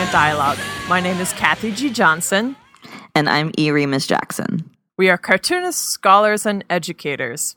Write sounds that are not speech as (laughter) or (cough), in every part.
a Dialogue. My name is Cathy G. Johnson. And I'm E. Remus Jackson. We are cartoonists, scholars, and educators.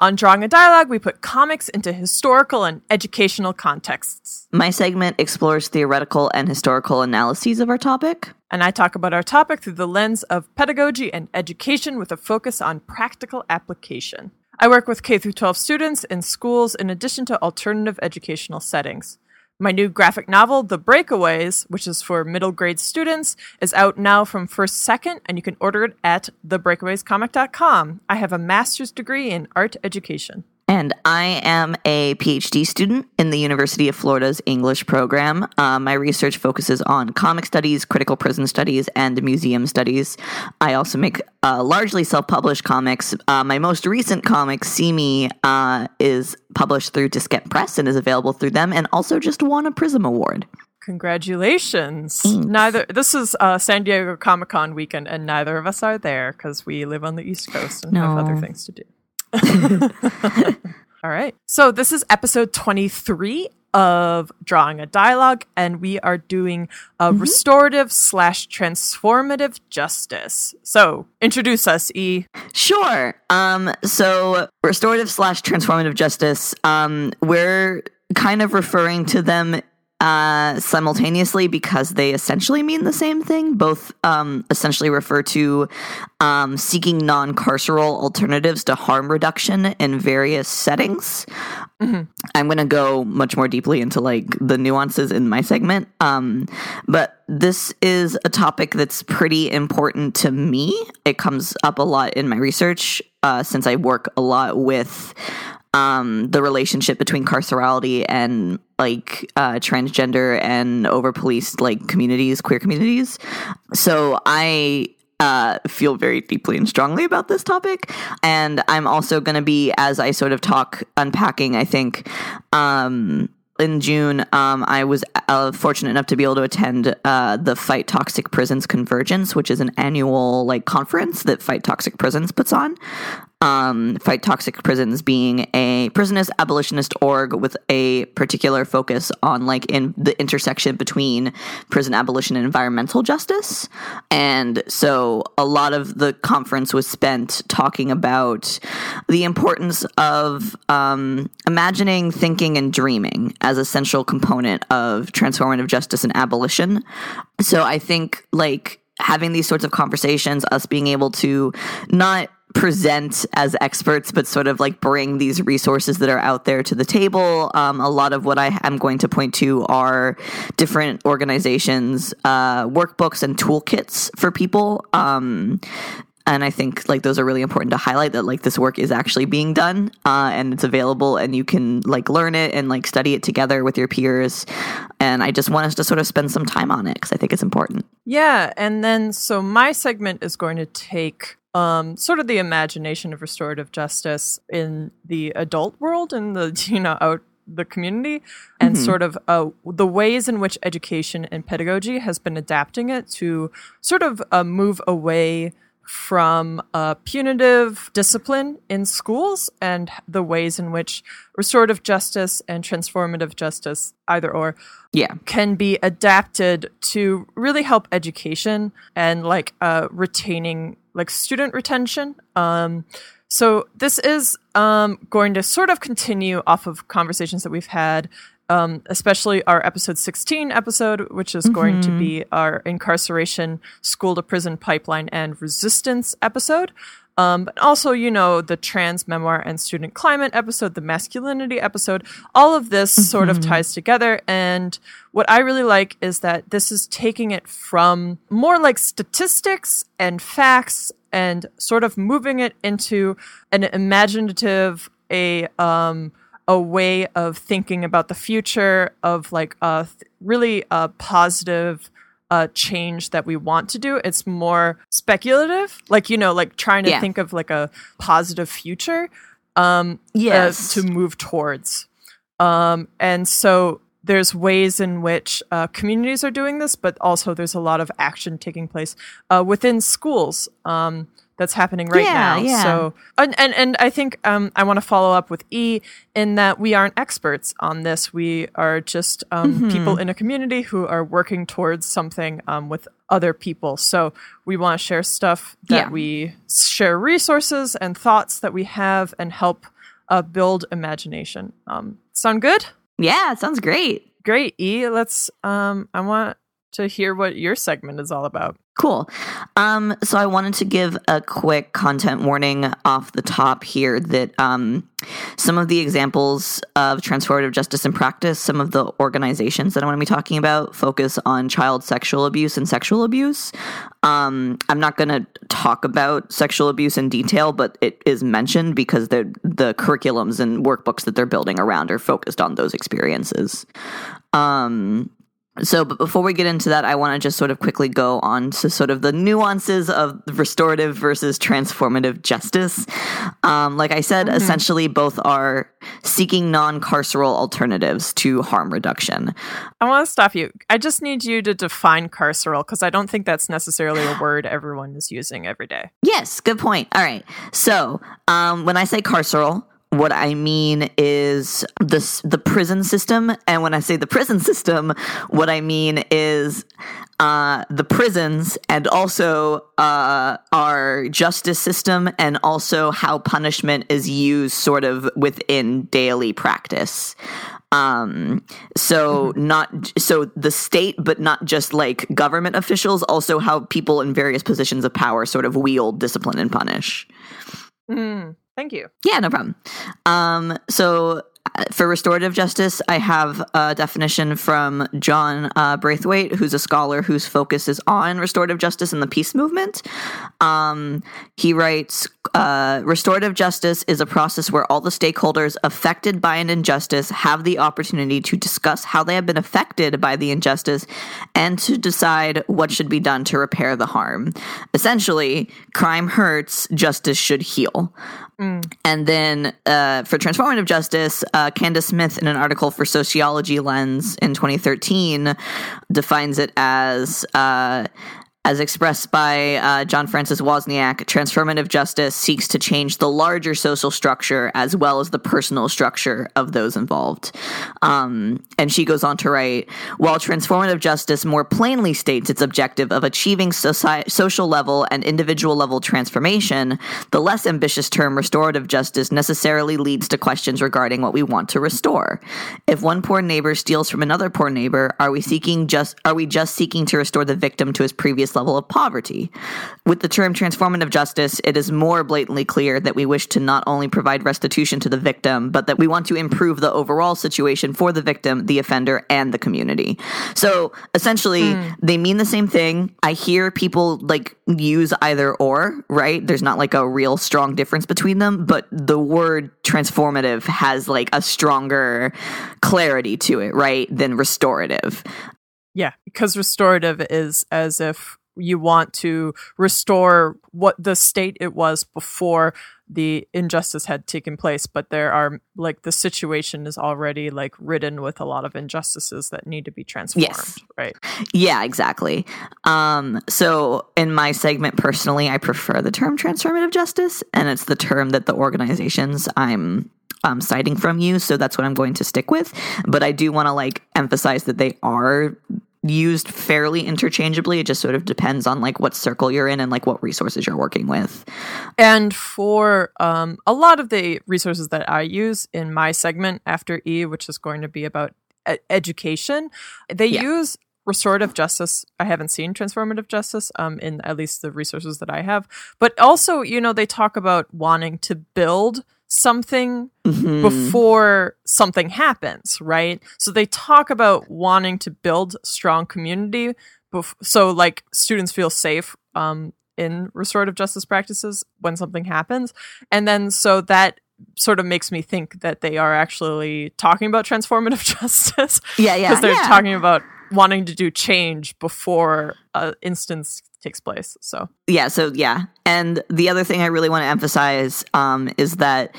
On Drawing a Dialogue, we put comics into historical and educational contexts. My segment explores theoretical and historical analyses of our topic. And I talk about our topic through the lens of pedagogy and education with a focus on practical application. I work with K 12 students in schools in addition to alternative educational settings. My new graphic novel, The Breakaways, which is for middle grade students, is out now from First Second, and you can order it at thebreakawayscomic.com. I have a master's degree in art education. And I am a PhD student in the University of Florida's English program. Uh, my research focuses on comic studies, critical prison studies, and museum studies. I also make uh, largely self published comics. Uh, my most recent comic, See Me, uh, is published through Diskette Press and is available through them, and also just won a Prism Award. Congratulations! Thanks. Neither this is uh, San Diego Comic Con weekend, and neither of us are there because we live on the East Coast and no. have other things to do. (laughs) All right. So this is episode 23 of Drawing a Dialogue, and we are doing a mm-hmm. restorative slash transformative justice. So introduce us, E. Sure. Um, so restorative slash transformative justice, um, we're kind of referring to them uh, simultaneously because they essentially mean the same thing. Both um, essentially refer to um, seeking non carceral alternatives to harm reduction in various settings. Mm-hmm. I'm going to go much more deeply into like the nuances in my segment. Um, but this is a topic that's pretty important to me. It comes up a lot in my research uh, since I work a lot with um, the relationship between carcerality and like uh, transgender and over policed like communities, queer communities. So I uh, feel very deeply and strongly about this topic. And I'm also going to be, as I sort of talk unpacking, I think, um, in June, um, I was uh, fortunate enough to be able to attend uh, the Fight Toxic Prisons Convergence, which is an annual like conference that Fight Toxic Prisons puts on um, Fight Toxic Prisons being a prisonist abolitionist org with a particular focus on like in the intersection between prison abolition and environmental justice. And so a lot of the conference was spent talking about the importance of um, imagining, thinking, and dreaming as a central component of transformative justice and abolition. So I think like having these sorts of conversations, us being able to not present as experts, but sort of like bring these resources that are out there to the table. Um, a lot of what I am going to point to are different organizations, uh, workbooks, and toolkits for people. Um, and I think like those are really important to highlight that like this work is actually being done uh, and it's available and you can like learn it and like study it together with your peers. And I just want us to sort of spend some time on it because I think it's important. Yeah, and then so my segment is going to take um, sort of the imagination of restorative justice in the adult world and the (laughs) you know out the community and mm-hmm. sort of uh, the ways in which education and pedagogy has been adapting it to sort of uh, move away from uh, punitive discipline in schools and the ways in which restorative justice and transformative justice, either or, yeah, can be adapted to really help education and like uh, retaining like student retention. Um, so this is um, going to sort of continue off of conversations that we've had, um, especially our episode 16 episode, which is mm-hmm. going to be mm-hmm. our incarceration, school to prison pipeline, and resistance episode. Um, but also, you know, the trans memoir and student climate episode, the masculinity episode, all of this mm-hmm. sort of mm-hmm. ties together. And what I really like is that this is taking it from more like statistics and facts and sort of moving it into an imaginative, a, um, a way of thinking about the future of like a th- really a positive uh, change that we want to do. It's more speculative, like you know, like trying to yeah. think of like a positive future. Um, yes, uh, to move towards. Um, and so there's ways in which uh, communities are doing this, but also there's a lot of action taking place uh, within schools um, that's happening right Yeah, now. yeah. So and and, and I think um, I want to follow up with E in that we aren't experts on this. We are just um, Mm-hmm. people in a community who are working towards something um, with other people. So we want to share stuff that Yeah. we share resources and thoughts that we have and help uh, build imagination. Um, sound good? Yeah, sounds great. Great, E. Let's. Um, I want to hear what your segment is all about. Cool. Um, so I wanted to give a quick content warning off the top here that um, some of the examples of transformative justice in practice, some of the organizations that I want to be talking about focus on child sexual abuse and sexual abuse. Um, I'm not going to talk about sexual abuse in detail, but it is mentioned because the the curriculums and workbooks that they're building around are focused on those experiences. Um, so, but before we get into that, I want to just sort of quickly go on to sort of the nuances of restorative versus transformative justice. Um, like I said, essentially both are seeking non carceral alternatives to harm reduction. I want to stop you. I just need you to define carceral because I don't think that's necessarily a (gasps) word everyone is using every day. Yes, good point. All right. So, um, when I say carceral, what I mean is the the prison system, and when I say the prison system, what I mean is uh, the prisons and also uh, our justice system, and also how punishment is used, sort of within daily practice. Um, so not so the state, but not just like government officials, also how people in various positions of power sort of wield discipline and punish. Mm, thank you. Yeah, no problem. Um, so uh, for restorative justice, I have a definition from John uh, Braithwaite, who's a scholar whose focus is on restorative justice and the peace movement. Um, he writes uh, Restorative justice is a process where all the stakeholders affected by an injustice have the opportunity to discuss how they have been affected by the injustice and to decide what should be done to repair the harm. Essentially, crime hurts, justice should heal. And then uh, for transformative justice, uh, Candace Smith, in an article for Sociology Lens in 2013, defines it as. Uh, as expressed by uh, John Francis Wozniak, transformative justice seeks to change the larger social structure as well as the personal structure of those involved. Um, and she goes on to write While transformative justice more plainly states its objective of achieving soci- social level and individual level transformation, the less ambitious term restorative justice necessarily leads to questions regarding what we want to restore. If one poor neighbor steals from another poor neighbor, are we seeking just are we just seeking to restore the victim to his previous level of poverty? With the term transformative justice, it is more blatantly clear that we wish to not only provide restitution to the victim, but that we want to improve the overall situation for the victim, the offender, and the community. So essentially, hmm. they mean the same thing. I hear people like use either or, right? There's not like a real strong difference between them, but the word transformative has like a stronger clarity to it, right? Than restorative. Yeah, because restorative is as if you want to restore what the state it was before the injustice had taken place, but there are like the situation is already like ridden with a lot of injustices that need to be transformed, Yes. right? Yeah, exactly. Um, so in my segment personally, I prefer the term transformative justice, and it's the term that the organizations I'm um, citing from you. So that's what I'm going to stick with. But I do want to like emphasize that they are used fairly interchangeably. It just sort of depends on like what circle you're in and like what resources you're working with. And for um, a lot of the resources that I use in my segment after E, which is going to be about e- education, they Yeah. use restorative justice. I haven't seen transformative justice um, in at least the resources that I have. But also, you know, they talk about wanting to build something Mhm. before something happens, right? So they talk about wanting to build strong community, bef- so like students feel safe um, in restorative justice practices when something happens, and then so that sort of makes me think that they are actually talking about transformative (laughs) justice Yeah, yeah, because they're yeah. talking about wanting to do change before an instance takes place. So yeah so yeah and the other thing i really want to emphasize um, is that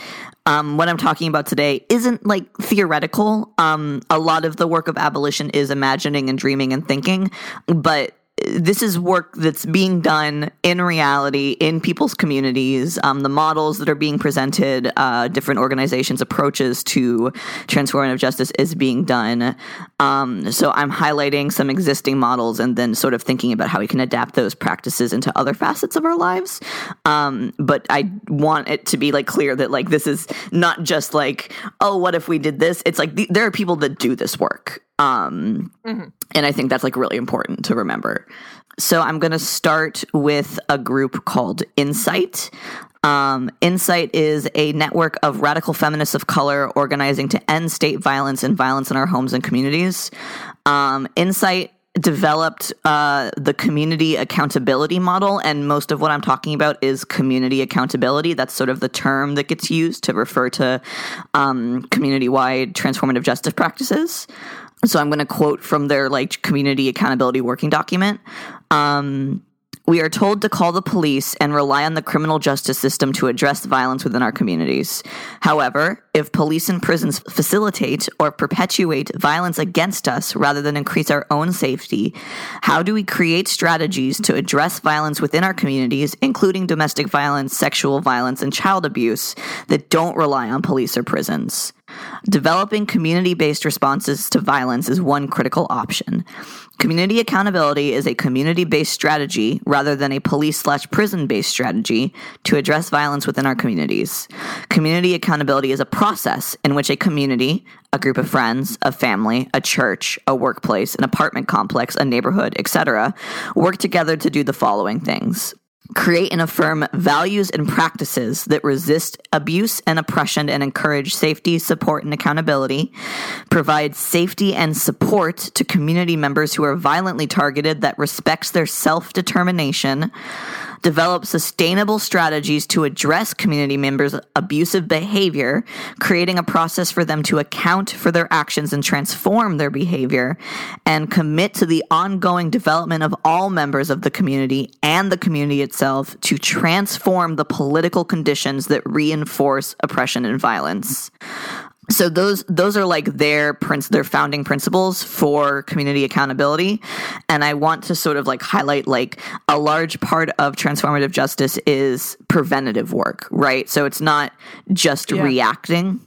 um, what i'm talking about today isn't like theoretical um, a lot of the work of abolition is imagining and dreaming and thinking but this is work that's being done in reality in people's communities. Um, the models that are being presented, uh, different organizations' approaches to transformative justice is being done. Um, so I'm highlighting some existing models and then sort of thinking about how we can adapt those practices into other facets of our lives. Um, but I want it to be like clear that like this is not just like oh what if we did this. It's like th- there are people that do this work. Um, mm-hmm. And I think that's like really important to remember. So I'm going to start with a group called INCITE. Um, INCITE is a network of radical feminists of color organizing to end state violence and violence in our homes and communities. Um, INCITE developed uh, the community accountability model, and most of what I'm talking about is community accountability. That's sort of the term that gets used to refer to um, community wide transformative justice practices. So I'm going to quote from their like community accountability working document. Um, we are told to call the police and rely on the criminal justice system to address violence within our communities. However, if police and prisons facilitate or perpetuate violence against us rather than increase our own safety, how do we create strategies to address violence within our communities, including domestic violence, sexual violence, and child abuse, that don't rely on police or prisons? Developing community based responses to violence is one critical option. Community accountability is a community based strategy rather than a police slash prison based strategy to address violence within our communities. Community accountability is a process in which a community, a group of friends, a family, a church, a workplace, an apartment complex, a neighborhood, etc., work together to do the following things create and affirm values and practices that resist abuse and oppression and encourage safety, support, and accountability, provide safety and support to community members who are violently targeted that respects their self determination, develop sustainable strategies to address community members' abusive behavior, creating a process for them to account for their actions and transform their behavior, and commit to the ongoing development of all members of the community and the community itself to transform the political conditions that reinforce oppression and violence so those those are like their prince their founding principles for community accountability. And i want to sort of like highlight like a large part of transformative justice is preventative work right? So it's not just yeah. reacting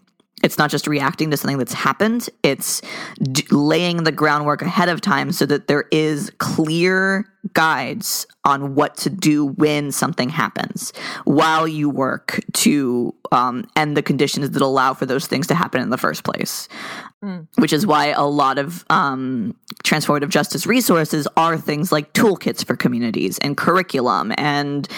it's not just reacting to something that's happened it's d- laying the groundwork ahead of time so that there is clear guides on what to do when something happens while you work to um, end the conditions that allow for those things to happen in the first place. Mm. Which is why a lot of um, transformative justice resources are things like toolkits for communities and curriculum and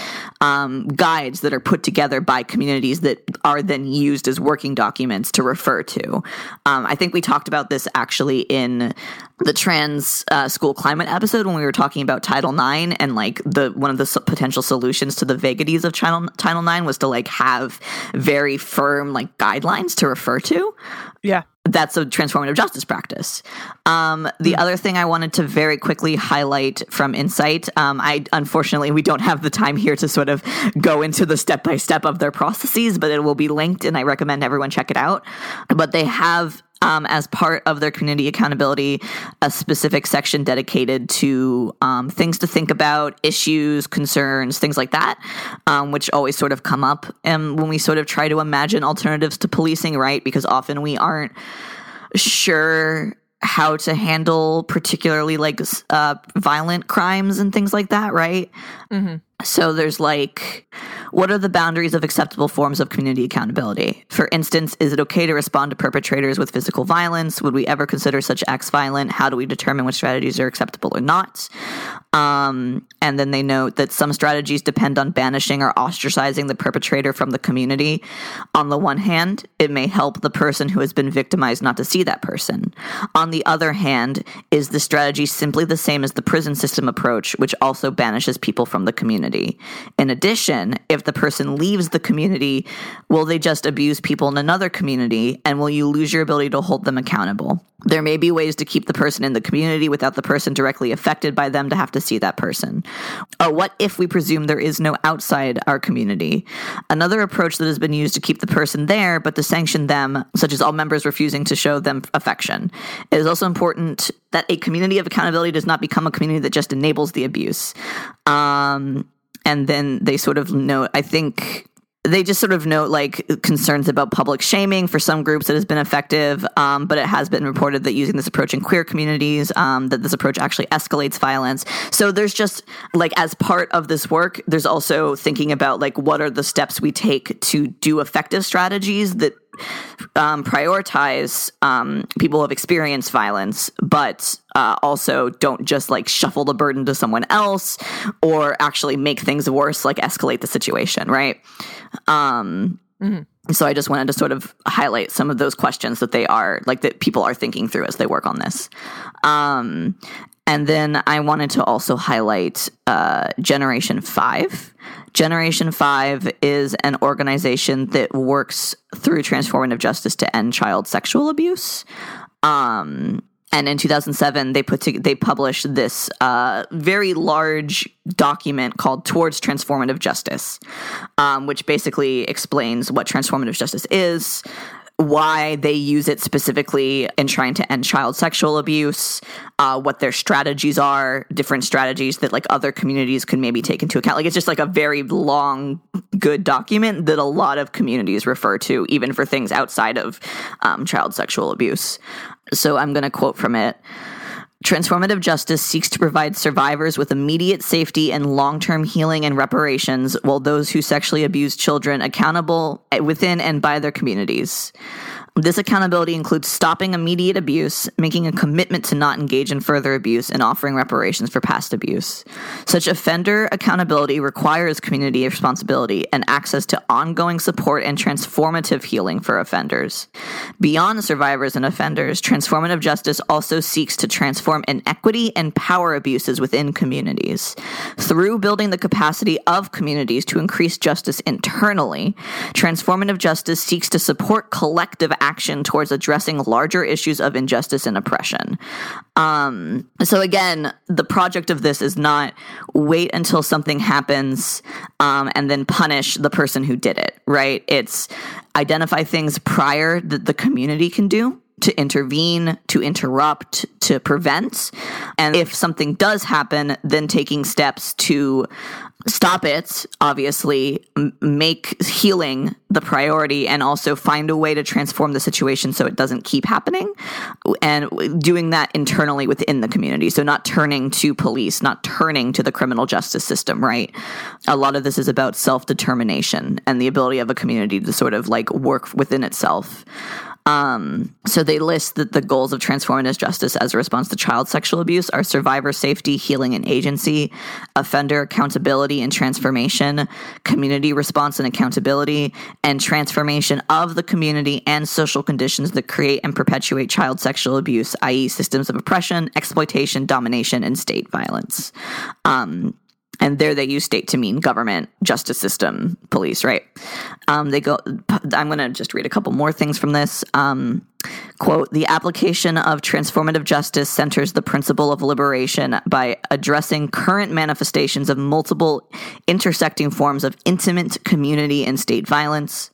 um, guides that are put together by communities that are then used as working documents to refer to. Um, I think we talked about this actually in the trans uh, school climate episode when we were talking about Title IX and like the one of the potential solutions to the vagaries of Title Title IX was to like have very firm like guidelines to refer to. Yeah that's a transformative justice practice. Um, the mm. other thing I wanted to very quickly highlight from INCITE, um, I unfortunately we don't have the time here to sort of go into the step by step of their processes, but it will be linked, and I recommend everyone check it out. But they have um, as part of their community accountability, a specific section dedicated to um, things to think about, issues, concerns, things like that, um, which always sort of come up. And when we sort of try to imagine alternatives to policing, right? Because often we aren't sure how to handle particularly like uh, violent crimes and things like that, right? Mm-hmm. So there's like, what are the boundaries of acceptable forms of community accountability? For instance, is it okay to respond to perpetrators with physical violence? Would we ever consider such acts violent? How do we determine which strategies are acceptable or not? Um, and then they note that some strategies depend on banishing or ostracizing the perpetrator from the community. On the one hand, it may help the person who has been victimized not to see that person. On the other hand, is the strategy simply the same as the prison system approach, which also banishes people from the community? In addition, if the person leaves the community, will they just abuse people in another community and will you lose your ability to hold them accountable? There may be ways to keep the person in the community without the person directly affected by them to have to see that person. Or what if we presume there is no outside our community? Another approach that has been used to keep the person there, but to sanction them, such as all members refusing to show them affection. It is also important that a community of accountability does not become a community that just enables the abuse. Um, and then they sort of note, I think they just sort of note like concerns about public shaming for some groups that has been effective, um, but it has been reported that using this approach in queer communities, um, that this approach actually escalates violence. So there's just like as part of this work, there's also thinking about like what are the steps we take to do effective strategies that um, prioritize um, people who have experienced violence, but uh, also don't just like shuffle the burden to someone else or actually make things worse, like escalate the situation, right? Um, mm-hmm. So I just wanted to sort of highlight some of those questions that they are like that people are thinking through as they work on this. Um, and then I wanted to also highlight uh, Generation 5. Generation 5 is an organization that works through transformative justice to end child sexual abuse. Um, and in 2007, they put to, they published this uh, very large document called "Towards Transformative Justice," um, which basically explains what transformative justice is, why they use it specifically in trying to end child sexual abuse, uh, what their strategies are, different strategies that like other communities could maybe take into account. Like it's just like a very long, good document that a lot of communities refer to, even for things outside of um, child sexual abuse. So I'm going to quote from it. Transformative justice seeks to provide survivors with immediate safety and long term healing and reparations, while those who sexually abuse children accountable eh, within and by their communities. This accountability includes stopping immediate abuse, making a commitment to not engage in further abuse, and offering reparations for past abuse. Such offender accountability requires community responsibility and access to ongoing support and transformative healing for offenders. Beyond survivors and offenders, transformative justice also seeks to transform inequity and power abuses within communities. Through building the capacity of communities to increase justice internally, transformative justice seeks to support collective action towards addressing larger issues of injustice and oppression. Um, so again, the project of this is not wait until something happens um, and then punish the person who did it, right? It's identify things prior that the community can do to intervene, to interrupt, to prevent. And if something does happen, then taking steps to stop it, obviously, make healing the priority and also find a way to transform the situation so it doesn't keep happening. And doing that internally within the community. So, not turning to police, not turning to the criminal justice system, right? A lot of this is about self determination and the ability of a community to sort of like work within itself. Um, so they list that the goals of transformative justice as a response to child sexual abuse are survivor safety, healing and agency, offender accountability and transformation, community response and accountability, and transformation of the community and social conditions that create and perpetuate child sexual abuse, i.e., systems of oppression, exploitation, domination, and state violence. Um, and there they use state to mean government, justice system, police, right? Um, they go. I'm going to just read a couple more things from this. Um, quote: The application of transformative justice centers the principle of liberation by addressing current manifestations of multiple intersecting forms of intimate community and state violence.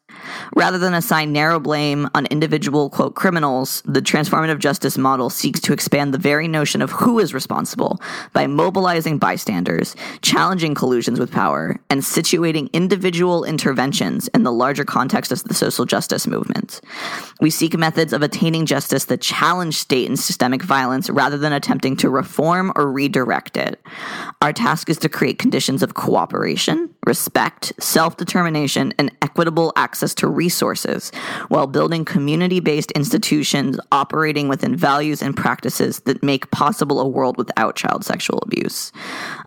Rather than assign narrow blame on individual, quote, criminals, the transformative justice model seeks to expand the very notion of who is responsible by mobilizing bystanders, challenging collusions with power, and situating individual interventions in the larger context of the social justice movement. We seek methods of attaining justice that challenge state and systemic violence rather than attempting to reform or redirect it. Our task is to create conditions of cooperation, respect, self determination, and equitable access to resources while building community based institutions operating within values and practices that make possible a world without child sexual abuse.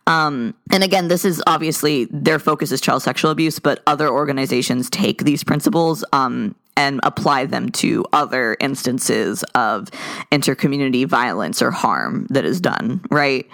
Um, and again, this is obviously their focus is child sexual abuse, but other organizations take these principles um, and apply them to other instances of intercommunity violence or harm that is done, right?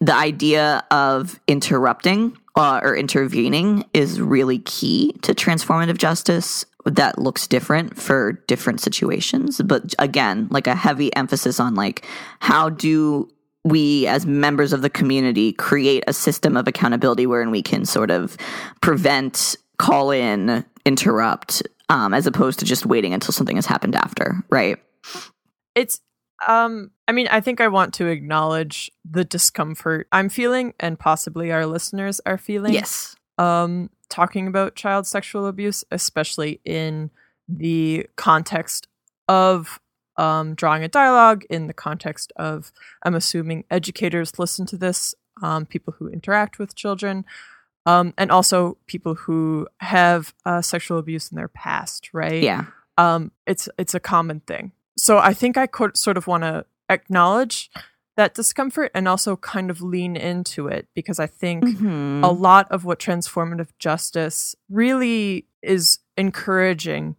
The idea of interrupting uh, or intervening is really key to transformative justice that looks different for different situations. But again, like a heavy emphasis on like how do we as members of the community create a system of accountability wherein we can sort of prevent, call in, interrupt, um, as opposed to just waiting until something has happened after, right? It's um I mean, I think I want to acknowledge the discomfort I'm feeling and possibly our listeners are feeling. Yes. Um talking about child sexual abuse, especially in the context of um, drawing a dialogue, in the context of, I'm assuming educators listen to this, um, people who interact with children, um, and also people who have uh, sexual abuse in their past, right? Yeah. Um, it's it's a common thing. So I think I could sort of want to acknowledge that discomfort and also kind of lean into it because I think Mhm. a lot of what transformative justice really is encouraging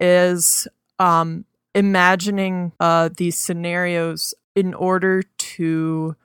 is um, imagining uh, these scenarios in order to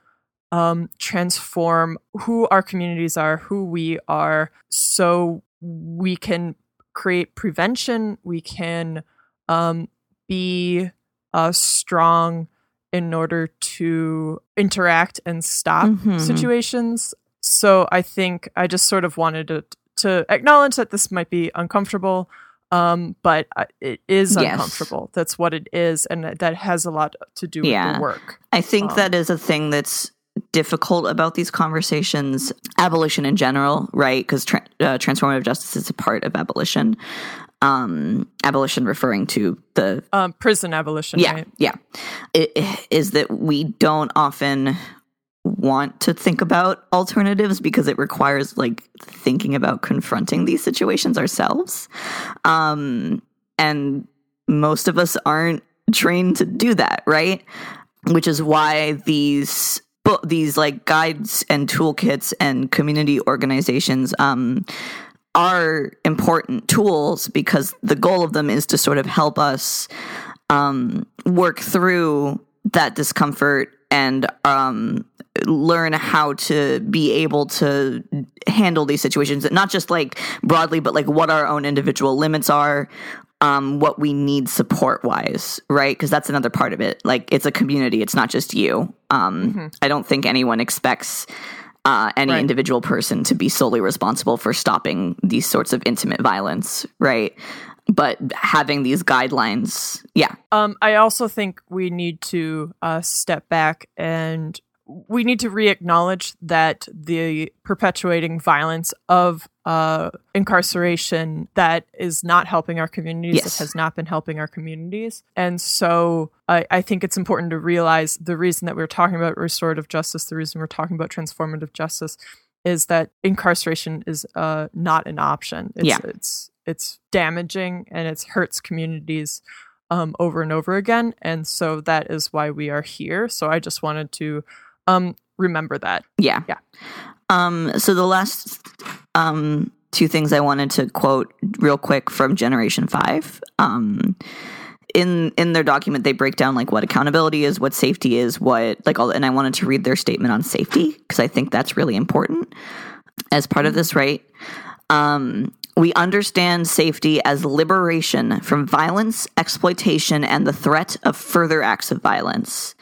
um, transform who our communities are, who we are, so we can create prevention, we can um, be uh, strong in order to interact and stop Mhm. situations. So I think I just sort of wanted to to acknowledge that this might be uncomfortable, um, but it is Yes. uncomfortable. That's what it is, and that has a lot to do with the work. I think Um, that is a thing that's difficult about these conversations. Abolition in general, right? Because tra- uh, transformative justice is a part of abolition. Um, abolition referring to the Um, prison abolition, yeah right? yeah. It, is that we don't often want to think about alternatives because it requires like thinking about confronting these situations ourselves. Um and most of us aren't trained to do that right? Which is why these bo- these like guides and toolkits and community organizations um are important tools because the goal of them is to sort of help us um, work through that discomfort and um, learn how to be able to handle these situations, not just like broadly, but like what our own individual limits are, um, what we need support wise, right? Because that's another part of it. Like it's a community, it's not just you. Um, I don't think anyone expects uh, any Right. individual person to be solely responsible for stopping these sorts of intimate violence, right? But having these guidelines, yeah, Um, I also think we need to uh, step back and we need to re-acknowledge that the perpetuating violence of uh, incarceration that is not helping our communities, Yes. that has not been helping our communities. And so I, I think it's important to realize the reason that we're talking about restorative justice, the reason we're talking about transformative justice is that incarceration is uh, not an option. It's, Yeah. it's it's damaging and it hurts communities um, over and over again, and so that is why we are here. So I just wanted to um, remember that. yeah, Yeah. Um, so the last um, two things I wanted to quote real quick from Generation Five. Um, in in their document, they break down like what accountability is, what safety is, what like all. And I wanted to read their statement on safety because I think that's really important as part of this, right? Um, we understand safety as liberation from violence, exploitation, and the threat of further acts of violence.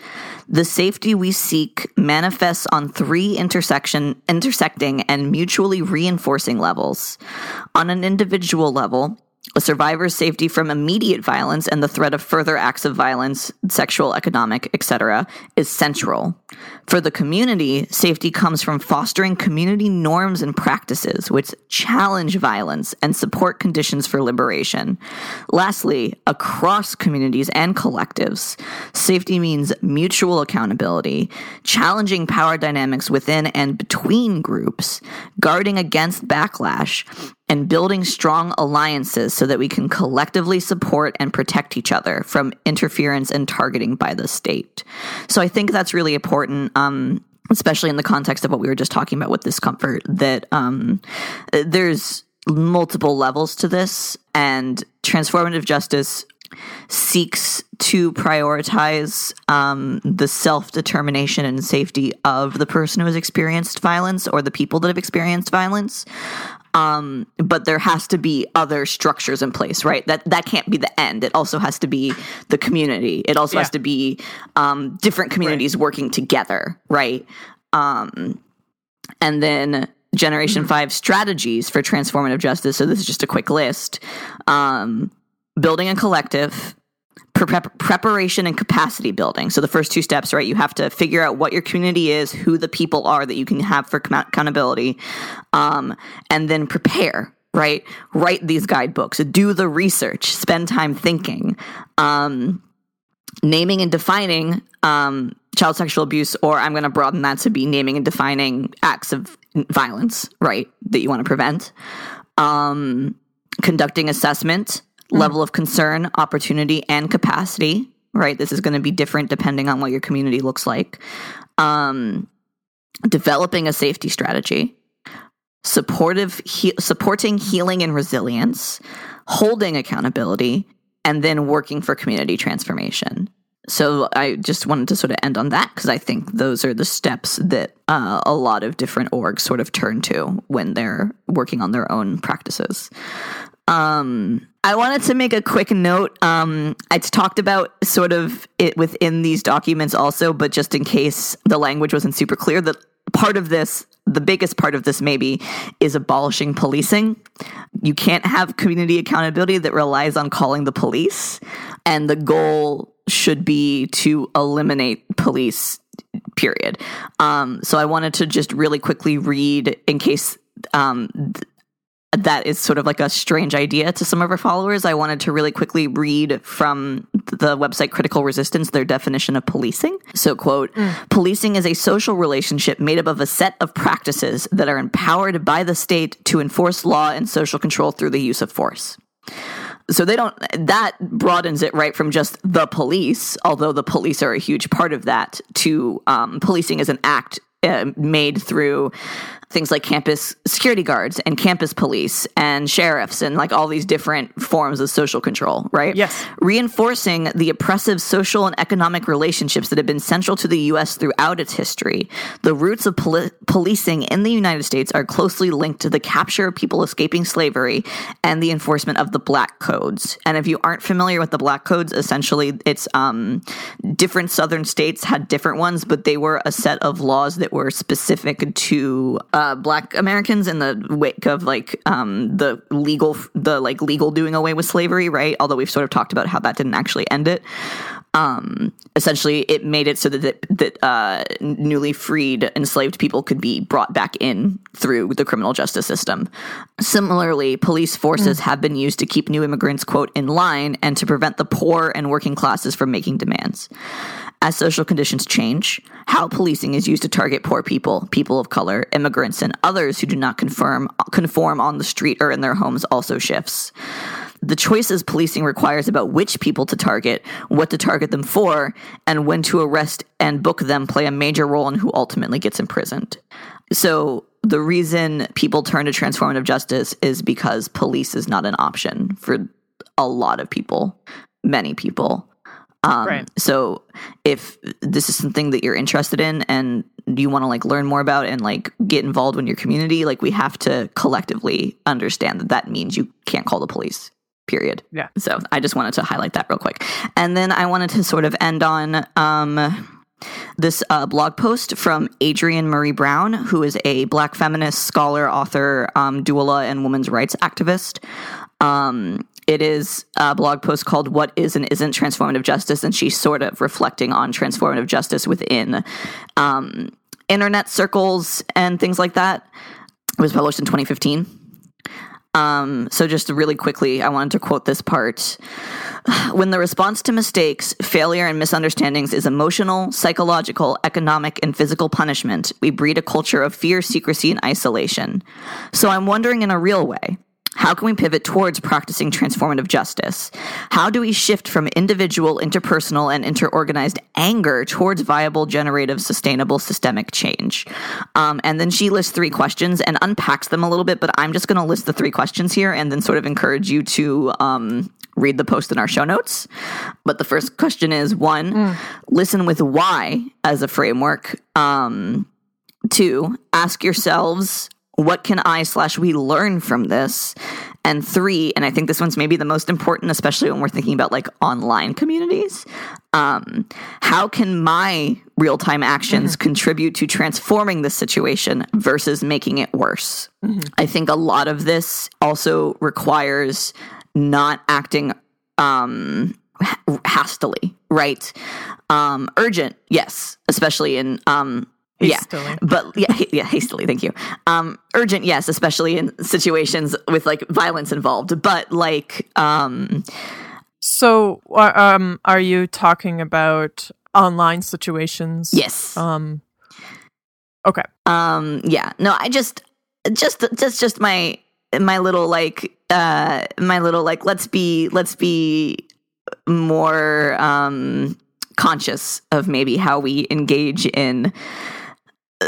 The safety we seek manifests on three intersection, intersecting and mutually reinforcing levels. On an individual level, a survivor's safety from immediate violence and the threat of further acts of violence, sexual, economic, etc., is central. For the community, safety comes from fostering community norms and practices which challenge violence and support conditions for liberation. Lastly, across communities and collectives, safety means mutual accountability, challenging power dynamics within and between groups, guarding against backlash, and building strong alliances so that we can collectively support and protect each other from interference and targeting by the state. So I think that's really important. Um, especially in the context of what we were just talking about with discomfort, that um, there's multiple levels to this, and transformative justice seeks to prioritize um, the self determination and safety of the person who has experienced violence or the people that have experienced violence. Um, but there has to be other structures in place, right? That that can't be the end. It also has to be the community. It also Yeah. has to be um, different communities working together, right? Um, and then Generation Five strategies for transformative justice. So this is just a quick list: um, building a collective, prep- preparation and capacity building. So the first two steps, right? You have to figure out what your community is, who the people are that you can have for com- accountability, um, and then prepare. Right, write these guidebooks, do the research, spend time thinking, um, naming and defining um, child sexual abuse, or I'm going to broaden that to be naming and defining acts of violence, right, that you want to prevent. Um, conducting assessment, level of concern, opportunity, and capacity, right? This is going to be different depending on what your community looks like. Um, developing a safety strategy, supportive, he- supporting healing and resilience, holding accountability, and then working for community transformation. So I just wanted to sort of end on that because I think those are the steps that uh, a lot of different orgs sort of turn to when they're working on their own practices. Um, I wanted to make a quick note. Um, I talked about sort of it within these documents also, but just in case the language wasn't super clear, that part of this, the biggest part of this maybe, is abolishing policing. You can't have community accountability that relies on calling the police, and the goal should be to eliminate police. Period. Um, so I wanted to just really quickly read in case um, that is sort of like a strange idea to some of our followers. I wanted to really quickly read from the website Critical Resistance their definition of policing. So, quote, policing is a social relationship made up of a set of practices that are empowered by the state to enforce law and social control through the use of force. So they don't, that broadens it right from just the police, although the police are a huge part of that, to um, policing as an act uh, made through things like campus security guards and campus police and sheriffs and like all these different forms of social control, right? Yes. Reinforcing the oppressive social and economic relationships that have been central to the U.S. throughout its history. The roots of poli- policing in the United States are closely linked to the capture of people escaping slavery and the enforcement of the Black Codes. And if you aren't familiar with the Black Codes, essentially it's um, different Southern states had different ones, but they were a set of laws that were specific to uh, Black Americans in the wake of like um, the legal, the like legal doing away with slavery, right? Although we've sort of talked about how that didn't actually end it. Um, essentially, it made it so that that uh, newly freed enslaved people could be brought back in through the criminal justice system. Similarly, police forces have been used to keep new immigrants quote in line and to prevent the poor and working classes from making demands. As social conditions change, how policing is used to target poor people, people of color, immigrants, and others who do not conform conform on the street or in their homes also shifts. The choices policing requires about which people to target, what to target them for, and when to arrest and book them play a major role in who ultimately gets imprisoned. So, the reason people turn to transformative justice is because police is not an option for a lot of people, many people. Um, Right. So if this is something that you're interested in and you want to like learn more about and like get involved in your community, like we have to collectively understand that that means you can't call the police. Period. Yeah. So I just wanted to highlight that real quick, and then I wanted to sort of end on um, this uh, blog post from Adrienne Maree Brown, who is a Black feminist scholar, author, um, doula, and women's rights activist. Um, it is a blog post called What Is and Isn't Transformative Justice, and she's sort of reflecting on transformative justice within um, internet circles and things like that. It was published in 2015. Um, so just really quickly, I wanted to quote this part. When the response to mistakes, failure, and misunderstandings is emotional, psychological, economic, and physical punishment, we breed a culture of fear, secrecy, and isolation. So I'm wondering in a real way, how can we pivot towards practicing transformative justice? How do we shift from individual, interpersonal, and interorganized anger towards viable, generative, sustainable, systemic change? Um, and then she lists three questions and unpacks them a little bit, but I'm just going to list the three questions here and then sort of encourage you to um, read the post in our show notes. But the first question is one, listen with why as a framework. Um, two, ask yourselves what can I slash we learn from this? And three, and I think this one's maybe the most important, especially when we're thinking about like online communities. Um, how can my real time actions mm-hmm. contribute to transforming the situation versus making it worse? Mm-hmm. I think a lot of this also requires not acting um, hastily, right? Um, urgent, yes, especially in um, Hastily. Yeah, but yeah, yeah, hastily. Thank you. Um, urgent, yes, especially in situations with like violence involved. But like, um, so um, are you talking about online situations? Yes. Um, okay. Um, yeah. No, I just, just, just, just my my little like, uh, my little like, let's be, let's be more um conscious of maybe how we engage in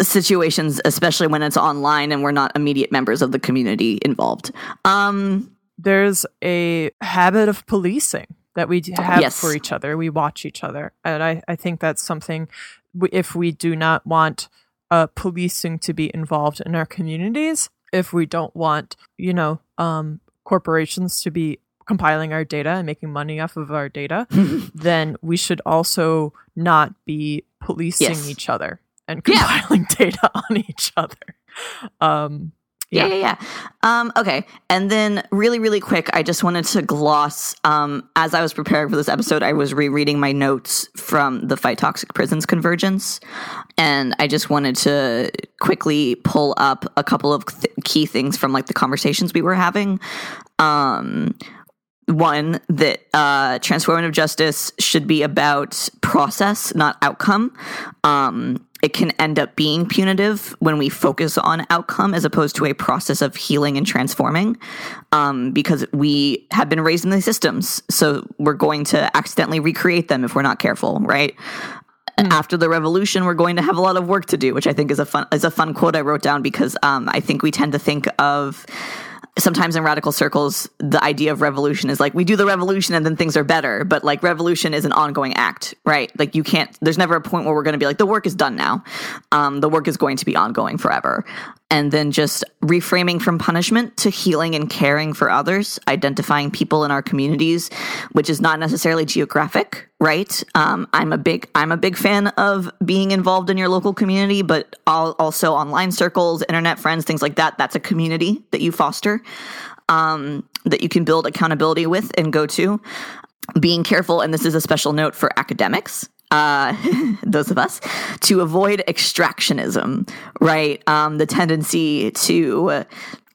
situations, especially when it's online and we're not immediate members of the community involved. Um, There's a habit of policing that we have yes. for each other. We watch each other. And I, I think that's something, if we do not want uh, policing to be involved in our communities, if we don't want, you know, um, corporations to be compiling our data and making money off of our data, (laughs) then we should also not be policing yes. each other and compiling yeah. (laughs) data on each other. Um, yeah, yeah, yeah. Um, okay, and then really, really quick, I just wanted to gloss. Um, as I was preparing for this episode, I was rereading my notes from the Fight Toxic Prisons Convergence, and I just wanted to quickly pull up a couple of th- key things from like the conversations we were having. Um, one that uh, transformative justice should be about process, not outcome. Um, it can end up being punitive when we focus on outcome as opposed to a process of healing and transforming um, because we have been raised in these systems so we're going to accidentally recreate them if we're not careful right mm. after the revolution we're going to have a lot of work to do which i think is a fun is a fun quote i wrote down because um, i think we tend to think of sometimes in radical circles, the idea of revolution is like we do the revolution and then things are better. But like revolution is an ongoing act, right? Like you can't, there's never a point where we're going to be like, the work is done now. Um, the work is going to be ongoing forever and then just reframing from punishment to healing and caring for others, identifying people in our communities, which is not necessarily geographic, right? Um, I'm a big I'm a big fan of being involved in your local community, but also online circles, internet friends, things like that. That's a community that you foster, um, that you can build accountability with and go to. Being careful, and this is a special note for academics uh, (laughs) those of us, to avoid extractionism, right? Um, the tendency to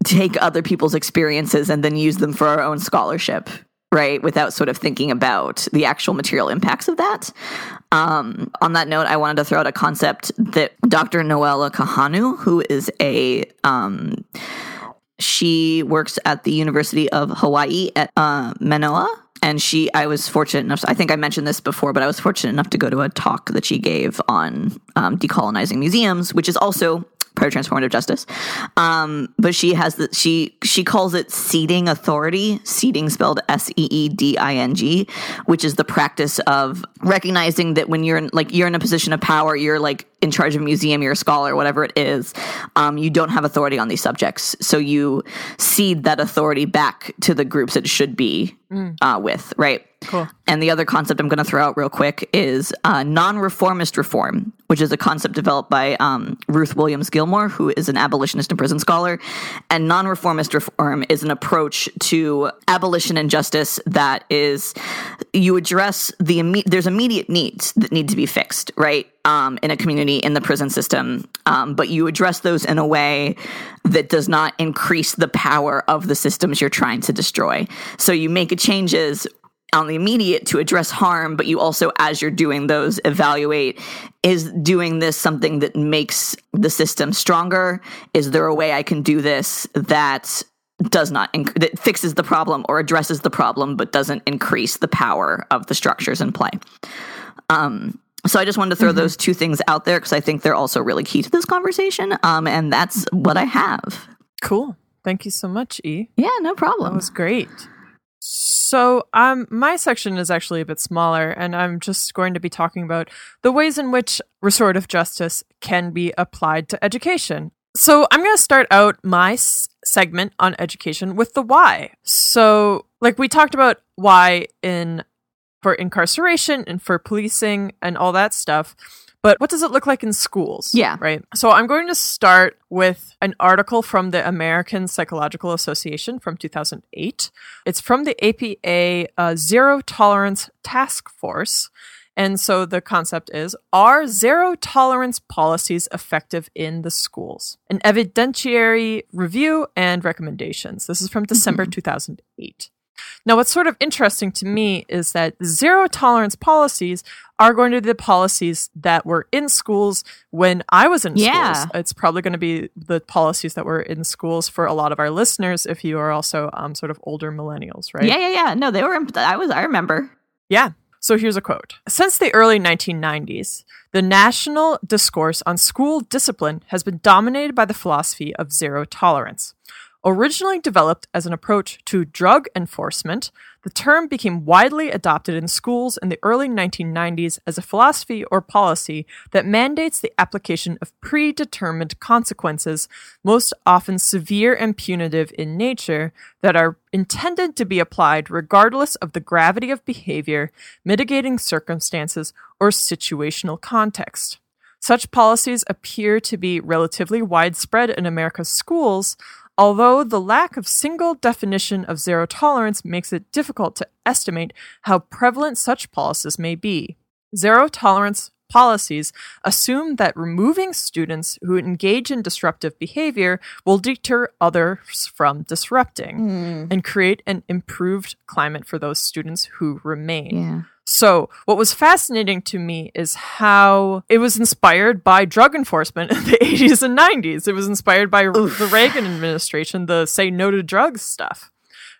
take other people's experiences and then use them for our own scholarship, right? Without sort of thinking about the actual material impacts of that. Um, on that note, I wanted to throw out a concept that Dr. Noella Kahanu, who is a um, she works at the University of Hawaii at uh, Manoa and she i was fortunate enough i think i mentioned this before but i was fortunate enough to go to a talk that she gave on um, decolonizing museums which is also part of transformative justice. Um, but she has the she she calls it seeding authority. Seeding spelled s-e-e-d-i-n-g which is the practice of recognizing that when you're in like you're in a position of power you're like in charge of a museum, you're a scholar, whatever it is, um, you don't have authority on these subjects. So you cede that authority back to the groups it should be mm. uh, with, right? Cool. And the other concept I'm going to throw out real quick is uh, non reformist reform, which is a concept developed by um, Ruth Williams Gilmore, who is an abolitionist and prison scholar. And non reformist reform is an approach to abolition and justice that is you address the imme- there's immediate needs that need to be fixed, right? Um, in a community in the prison system, um, but you address those in a way that does not increase the power of the systems you're trying to destroy. So you make changes on the immediate to address harm, but you also, as you're doing those, evaluate is doing this something that makes the system stronger? Is there a way I can do this that does not inc- that fixes the problem or addresses the problem, but doesn't increase the power of the structures in play? Um, so I just wanted to throw mm-hmm. those two things out there because I think they're also really key to this conversation. Um, and that's what I have. Cool. Thank you so much, E. Yeah, no problem. That was great. So, um, my section is actually a bit smaller, and I'm just going to be talking about the ways in which restorative justice can be applied to education. So I'm going to start out my s- segment on education with the why. So, like we talked about why in for incarceration and for policing and all that stuff. But what does it look like in schools? Yeah. Right. So I'm going to start with an article from the American Psychological Association from 2008. It's from the APA uh, Zero Tolerance Task Force. And so the concept is Are zero tolerance policies effective in the schools? An evidentiary review and recommendations. This is from December 2008. Now, what's sort of interesting to me is that zero tolerance policies are going to be the policies that were in schools when I was in Yeah. schools. It's probably going to be the policies that were in schools for a lot of our listeners if you are also um, sort of older millennials, right? Yeah, yeah, yeah. No, they were. I was. I remember. Yeah. So here's a quote. Since the early 1990s, the national discourse on school discipline has been dominated by the philosophy of zero tolerance. Originally developed as an approach to drug enforcement, the term became widely adopted in schools in the early 1990s as a philosophy or policy that mandates the application of predetermined consequences, most often severe and punitive in nature, that are intended to be applied regardless of the gravity of behavior, mitigating circumstances, or situational context. Such policies appear to be relatively widespread in America's schools, although the lack of single definition of zero tolerance makes it difficult to estimate how prevalent such policies may be. Zero tolerance policies assume that removing students who engage in disruptive behavior will deter others from disrupting hmm. and create an improved climate for those students who remain. Yeah. So, what was fascinating to me is how it was inspired by drug enforcement in the (laughs) 80s and 90s. It was inspired by the Reagan administration, the say no to drugs stuff,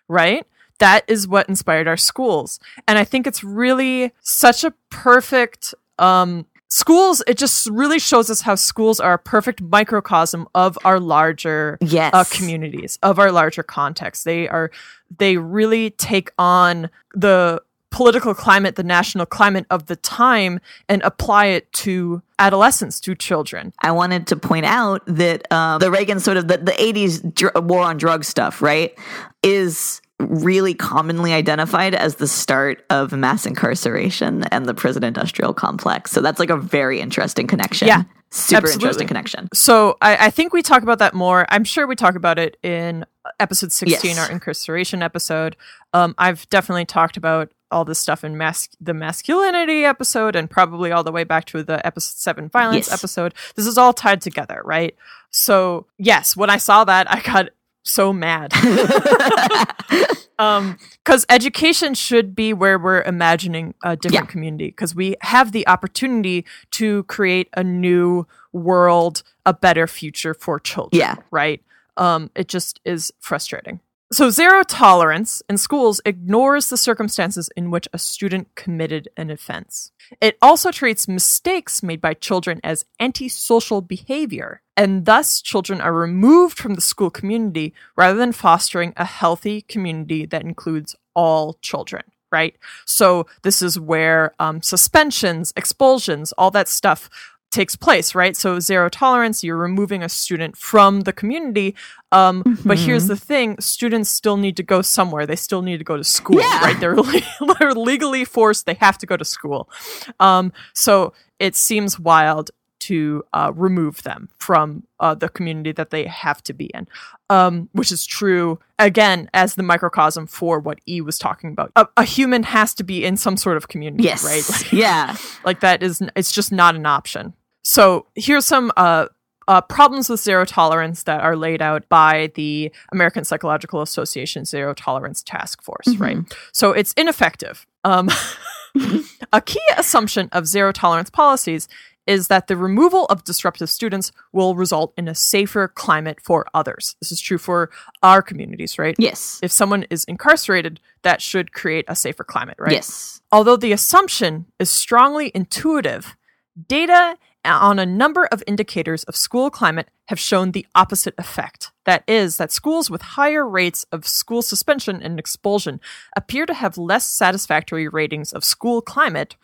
right? That is what inspired our schools. And I think it's really such a perfect um schools it just really shows us how schools are a perfect microcosm of our larger Yes. uh, communities of our larger context they are they really take on the political climate the national climate of the time and apply it to adolescents to children I wanted to point out that uh, the Reagan sort of the, the 80s dr- war on drug stuff, right, is really commonly identified as the start of mass incarceration and the prison industrial complex. So that's like a very interesting connection. Yeah, Super absolutely. interesting connection. so I, I think we talk about that more i'm sure we talk about it in episode 16 Yes. our incarceration episode um, i've definitely talked about all this stuff in mas- the masculinity episode and probably all the way back to the episode 7 violence Yes. episode this is all tied together right so yes when i saw that i got so mad (laughs) um because education should be where we're imagining a different Yeah. community because we have the opportunity to create a new world a better future for children Yeah. right um it just is frustrating so zero tolerance in schools ignores the circumstances in which a student committed an offense it also treats mistakes made by children as antisocial behavior, and thus children are removed from the school community rather than fostering a healthy community that includes all children, right? So, this is where um, suspensions, expulsions, all that stuff takes place, right? So, zero tolerance, you're removing a student from the community. Um, But here's the thing students still need to go somewhere. They still need to go to school, Yeah. right? They're, le- (laughs) they're legally forced, they have to go to school. Um, so it seems wild to uh, remove them from uh, the community that they have to be in, um, which is true, again, as the microcosm for what E was talking about. A, a human has to be in some sort of community, Yes. right? (laughs) Like, yeah. like that is it's just not an option so here's some uh, uh, problems with zero tolerance that are laid out by the american psychological association zero tolerance task force right? So it's ineffective. Um, (laughs) a key assumption of zero tolerance policies is that the removal of disruptive students will result in a safer climate for others. This is true for our communities right? Yes. if someone is incarcerated that should create a safer climate right? Yes. Although the assumption is strongly intuitive, data on a number of indicators of school climate have shown the opposite effect. That is, that schools with higher rates of school suspension and expulsion appear to have less satisfactory ratings of school climate,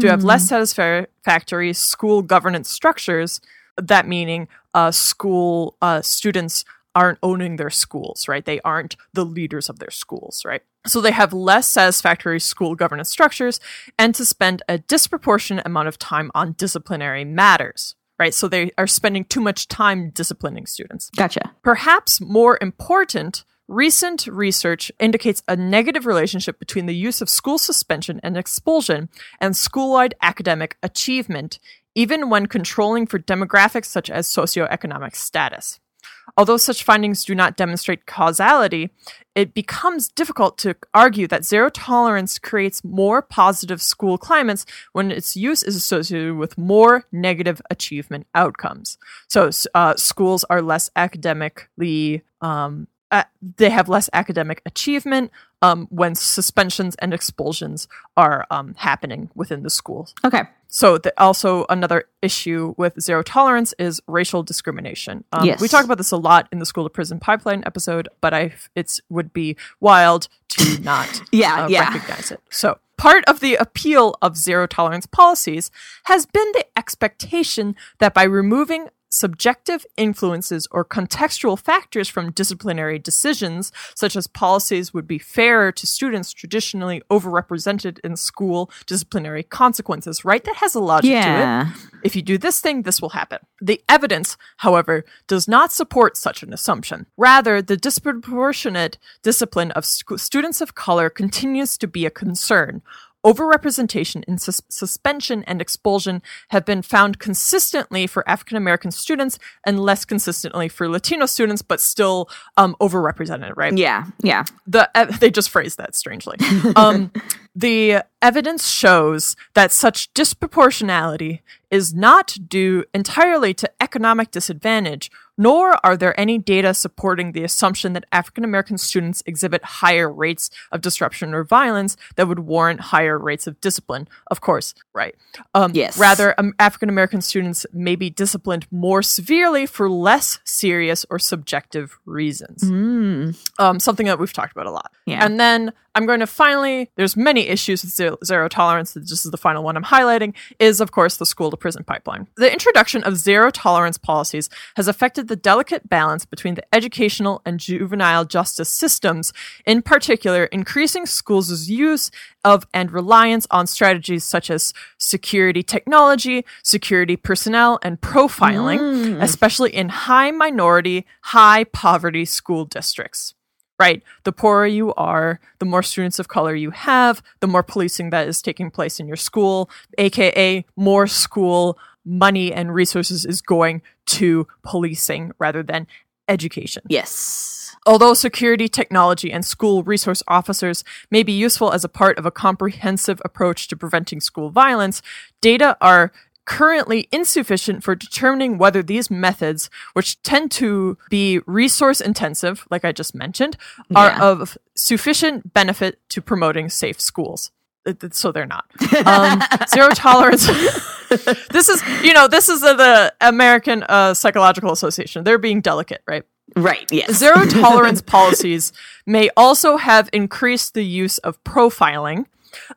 to have less satisfactory school governance structures, That meaning uh, school uh, students aren't owning their schools, right? They aren't the leaders of their schools, right? So they have less satisfactory school governance structures and to spend a disproportionate amount of time on disciplinary matters, right? So they are spending too much time disciplining students. Gotcha. Perhaps more important, recent research indicates a negative relationship between the use of school suspension and expulsion and school wide academic achievement, even when controlling for demographics such as socioeconomic status. Although such findings do not demonstrate causality, it becomes difficult to argue that zero tolerance creates more positive school climates when its use is associated with more negative achievement outcomes. So, uh, schools are less academically um, uh, they have less academic achievement um, when suspensions and expulsions are um, happening within the schools. Okay. So the, also another issue with zero tolerance is racial discrimination. Um, Yes. We talk about this a lot in the school to prison pipeline episode, but I it would be wild to (laughs) not Yeah, uh, yeah. recognize it. So part of the appeal of zero tolerance policies has been the expectation that by removing subjective influences or contextual factors from disciplinary decisions, such as policies would be fairer to students traditionally overrepresented in school disciplinary consequences, right? That has a logic to it. If you do this thing, this will happen. The evidence, however, does not support such an assumption. Rather, the disproportionate discipline of sc- students of color continues to be a concern. Overrepresentation in sus- suspension and expulsion have been found consistently for African American students and less consistently for Latino students, but still um, overrepresented, right? Yeah. Yeah. the uh, they just phrased that strangely. (laughs) Um, the evidence shows that such disproportionality is not due entirely to economic disadvantage, nor are there any data supporting the assumption that African American students exhibit higher rates of disruption or violence that would warrant higher rates of discipline. Of course, right? Um, Yes. Rather, um, African American students may be disciplined more severely for less serious or subjective reasons Mm. um, something that we've talked about a lot. Yeah. And then I'm going to finally, there's many issues with zero, zero tolerance. This is the final one I'm highlighting, is of course the school to prison pipeline. The introduction of zero tolerance policies has affected the delicate balance between the educational and juvenile justice systems, in particular, increasing schools' use of and reliance on strategies such as security technology, security personnel, and profiling, mm. especially in high minority, high poverty school districts right? The poorer you are, the more students of color you have, the more policing that is taking place in your school, aka more school money and resources is going to policing rather than education. Yes. Although security technology and school resource officers may be useful as a part of a comprehensive approach to preventing school violence, data are currently insufficient for determining whether these methods, which tend to be resource intensive, like I just mentioned, are Yeah. of sufficient benefit to promoting safe schools. So they're not. Um, (laughs) zero tolerance. (laughs) this is, you know, this is uh, the American uh, Psychological Association. They're being delicate, right? Right. Yes. Zero (laughs) tolerance policies may also have increased the use of profiling,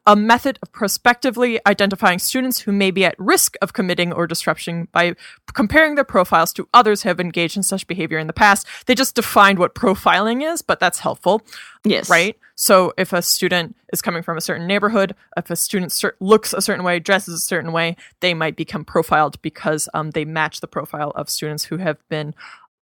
a method of prospectively identifying students who may be at risk of committing or disruption by comparing their profiles to others who have engaged in such behavior in the past. They just defined what profiling is, but that's helpful Yes. right? So if a student is coming from a certain neighborhood, if a student cer- looks a certain way, dresses a certain way, they might become profiled because um, they match the profile of students who have been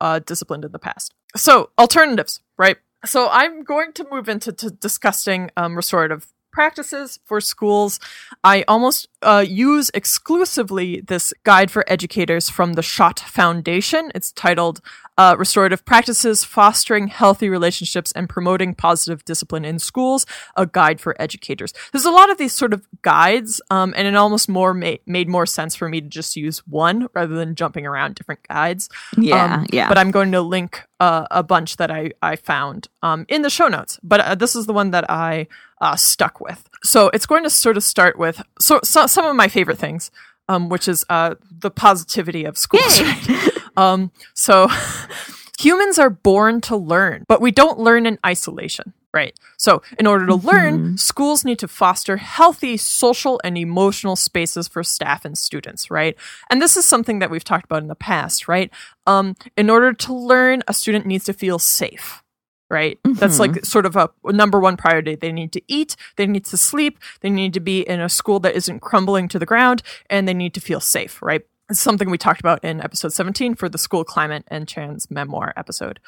uh, disciplined in the past. So alternatives, right? So I'm going to move into to discussing um, restorative practices for schools. I almost uh, use exclusively this guide for educators from the Schott Foundation. It's titled uh, Restorative Practices Fostering Healthy Relationships and Promoting Positive Discipline in Schools, a guide for educators. There's a lot of these sort of guides, um, and it almost more made, made more sense for me to just use one rather than jumping around different guides. Yeah. Um, yeah. But I'm going to link uh, a bunch that I, I found um, in the show notes. But uh, this is the one that I uh, stuck with. So it's going to sort of start with so, so some of my favorite things, um, which is uh, the positivity of schools. right? (laughs) um, so (laughs) humans are born to learn, but we don't learn in isolation. right? So, in order to learn, schools need to foster healthy social and emotional spaces for staff and students, right? And this is something that we've talked about in the past, right? Um, in order to learn, a student needs to feel safe. Right. That's like sort of a number one priority. They need to eat, they need to sleep, they need to be in a school that isn't crumbling to the ground, and they need to feel safe, right? Something we talked about in episode 17 for the school climate and trans memoir episode.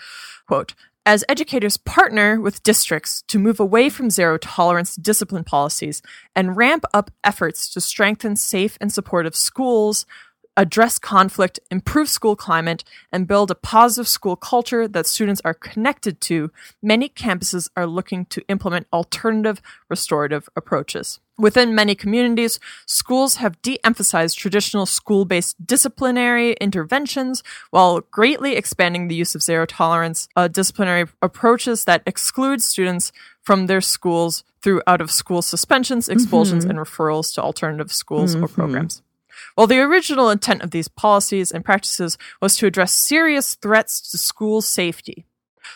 Quote, as educators partner with districts to move away from zero tolerance discipline policies and ramp up efforts to strengthen safe and supportive schools, address conflict, improve school climate, and build a positive school culture that students are connected to, many campuses are looking to implement alternative restorative approaches. Within many communities, schools have de emphasized traditional school based disciplinary interventions while greatly expanding the use of zero tolerance uh, disciplinary approaches that exclude students from their schools through out of school suspensions, expulsions, and referrals to alternative schools or programs. While the original intent of these policies and practices was to address serious threats to school safety,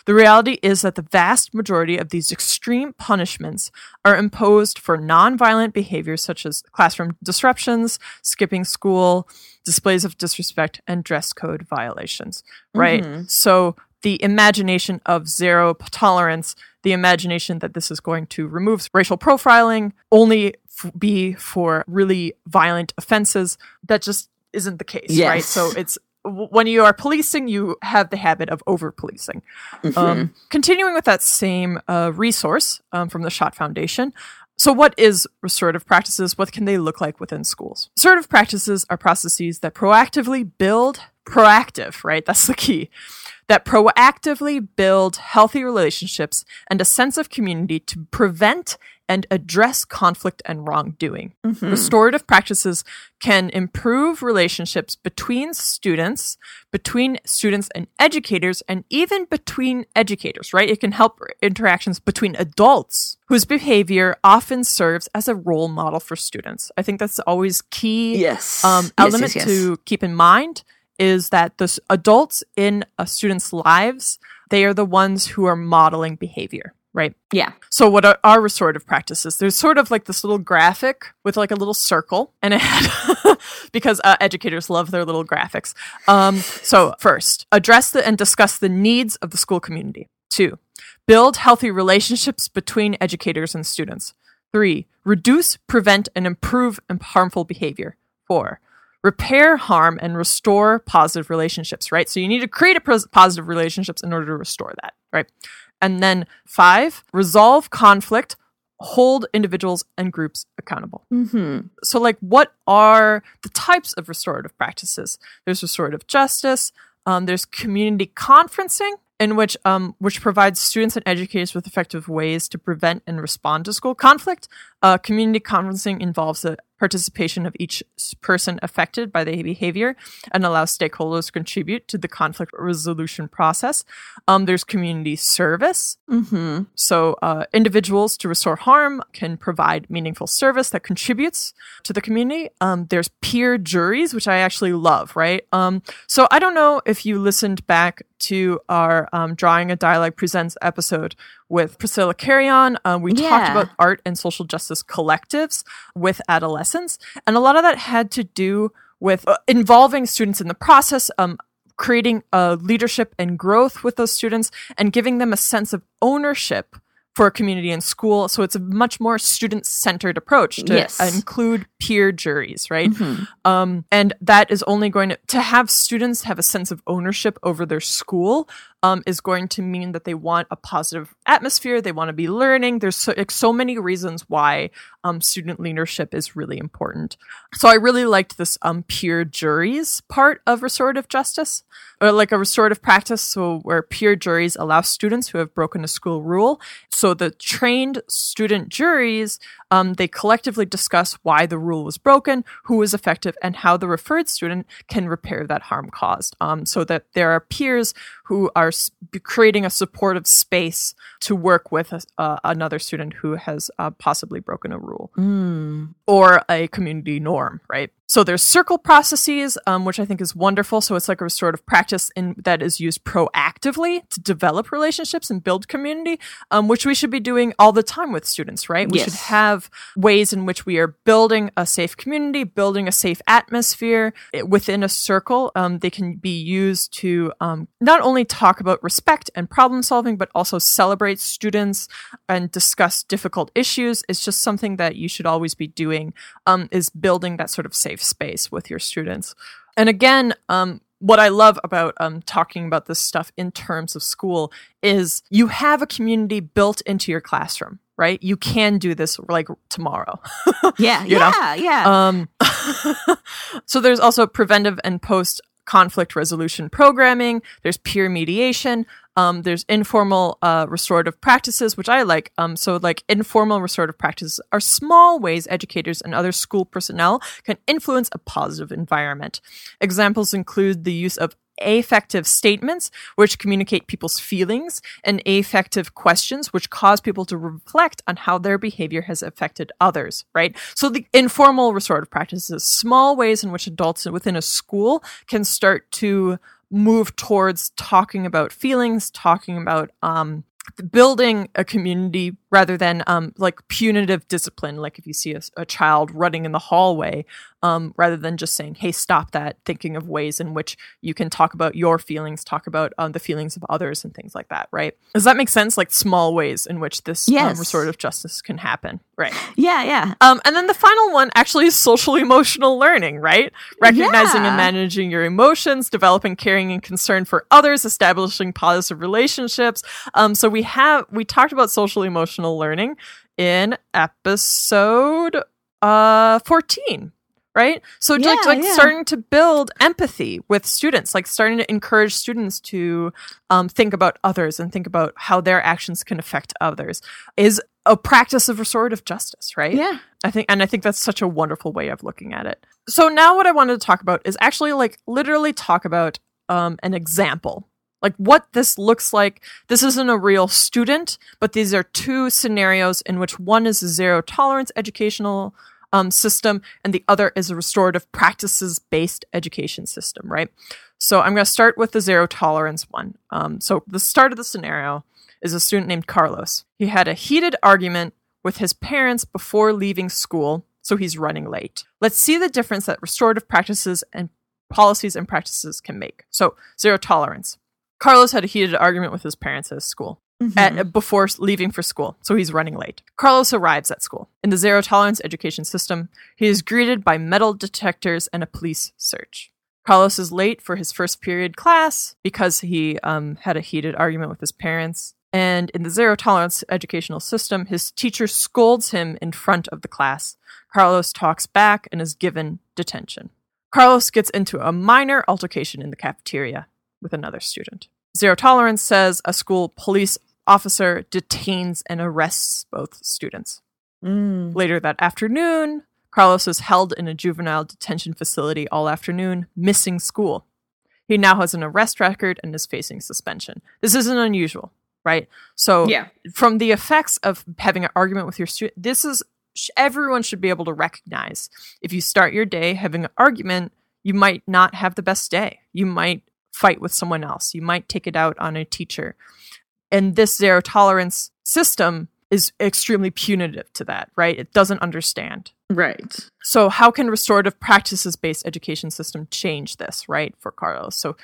the reality is that the vast majority of these extreme punishments are imposed for nonviolent behaviors such as classroom disruptions, skipping school, displays of disrespect, and dress code violations. Right? Mm-hmm. So the imagination of zero tolerance, the imagination that this is going to remove racial profiling, only f- be for really violent offenses, that just isn't the case, right? So it's when you are policing, you have the habit of over policing. Um, continuing with that same uh, resource um, from the Schott Foundation. So, what is restorative practices? What can they look like within schools? Restorative practices are processes that proactively build proactive, right? That's the key. That proactively build healthy relationships and a sense of community to prevent and address conflict and wrongdoing. Restorative practices can improve relationships between students, between students and educators, and even between educators, right? It can help interactions between adults whose behavior often serves as a role model for students. I think that's always key Yes. um, Yes, element yes, yes. to keep in mind is that the adults in a student's lives, they are the ones who are modeling behavior, right? Yeah. So what are, are restorative practices? There's sort of like this little graphic with like a little circle and it had, (laughs) because uh, educators love their little graphics. Um, so first, address the, and discuss the needs of the school community. Two, build healthy relationships between educators and students. Three, reduce, prevent, and improve harmful behavior. Four, repair harm and restore positive relationships, right? So you need to create a pos- positive relationships in order to restore that, right? And then five, resolve conflict, hold individuals and groups accountable. Mm-hmm. So, like, what are the types of restorative practices? There's restorative justice. Um, there's community conferencing, in which um, which provides students and educators with effective ways to prevent and respond to school conflict. Uh, community conferencing involves the participation of each person affected by the behavior and allows stakeholders to contribute to the conflict resolution process. Um, there's community service, Mm-hmm. so, uh, individuals to restore harm can provide meaningful service that contributes to the community. Um, there's peer juries, which I actually love, right? Um, so, I don't know if you listened back to our um, Drawing a Dialogue Presents episode with Priscilla Carrion. Uh, we talked about art and social justice collectives with adolescents, and a lot of that had to do with uh, involving students in the process. Um, creating uh, leadership and growth with those students and giving them a sense of ownership for a community and school. So it's a much more student centered approach to Yes. include peer juries, right? Mm-hmm. Um, and that is only going to, to have students have a sense of ownership over their school um, is going to mean that they want a positive atmosphere. They want to be learning. There's so, like, so many reasons why um, student leadership is really important. So I really liked this um, peer juries part of restorative justice, or like a restorative practice. So where peer juries allow students who have broken a school rule. So the trained student juries, um, they collectively discuss why the rule was broken, who was effective, and how the referred student can repair that harm caused. Um, so that there are peers who are s- creating a supportive space to work with a, uh, another student who has uh, possibly broken a rule Mm. or a community norm, right? So there's circle processes, um, which I think is wonderful. So it's like a sort of practice in, that is used proactively to develop relationships and build community, um, which we should be doing all the time with students, right? We Yes. should have ways in which we are building a safe community, building a safe atmosphere eh, within a circle. Um, they can be used to um, not only talk about respect and problem solving, but also celebrate students and discuss difficult issues. It's just something that you should always be doing um, is building that sort of safe space with your students. And again, um, what I love about um, talking about this stuff in terms of school is you have a community built into your classroom, right? You can do this like tomorrow. (laughs) Yeah, You know? yeah, yeah. Um, (laughs) so there's also preventive and post conflict resolution programming. There's peer mediation. Um, there's informal uh, restorative practices, which I like. Um, so like informal restorative practices are small ways educators and other school personnel can influence a positive environment. Examples include the use of affective statements, which communicate people's feelings, and affective questions, which cause people to reflect on how their behavior has affected others, right? So the informal restorative practices, small ways in which adults within a school can start to move towards talking about feelings, talking about um, building a community rather than um, like punitive discipline. Like if you see a, a child running in the hallway, um, rather than just saying, "Hey, stop that," thinking of ways in which you can talk about your feelings, talk about um, the feelings of others, and things like that. Right? Does that make sense? Like small ways in which this um, Yes. restorative justice can happen. Right. yeah, yeah. Um, and then the final one actually is social emotional learning, right? Recognizing Yeah. and managing your emotions, developing caring and concern for others, establishing positive relationships. Um, so we have we talked about social emotional learning in episode uh 14 right so like, like yeah. starting to build empathy with students like starting to encourage students to um, think about others and think about how their actions can affect others is a practice of restorative justice right Yeah. I think, and I think that's such a wonderful way of looking at it. So now, what I wanted to talk about is actually like literally talk about um, an example, like what this looks like. This isn't a real student, but these are two scenarios in which one is a zero tolerance educational um, system, and the other is a restorative practices based education system. Right. So I'm going to start with the zero tolerance one. Um, so the start of the scenario is a student named Carlos. He had a heated argument with his parents before leaving school, so he's running late. Let's see the difference that restorative practices and policies and practices can make. So, zero tolerance. Carlos had a heated argument with his parents at his school at, before leaving for school, so he's running late. Carlos arrives at school. In the zero tolerance education system, he is greeted by metal detectors and a police search. Carlos is late for his first period class because he um, had a heated argument with his parents. And in the zero tolerance educational system, his teacher scolds him in front of the class. Carlos talks back and is given detention. Carlos gets into a minor altercation in the cafeteria with another student. Zero tolerance says a school police officer detains and arrests both students. Mm. Later that afternoon, Carlos is held in a juvenile detention facility all afternoon, missing school. He now has an arrest record and is facing suspension. This isn't unusual, right? So, Yeah. from the effects of having an argument with your student, this is sh- everyone should be able to recognize. If you start your day having an argument, you might not have the best day. You might fight with someone else. You might take it out on a teacher. And this zero tolerance system is extremely punitive to that, right? It doesn't understand. Right. So, how can restorative practices based education system change this, right, for Carlos? So,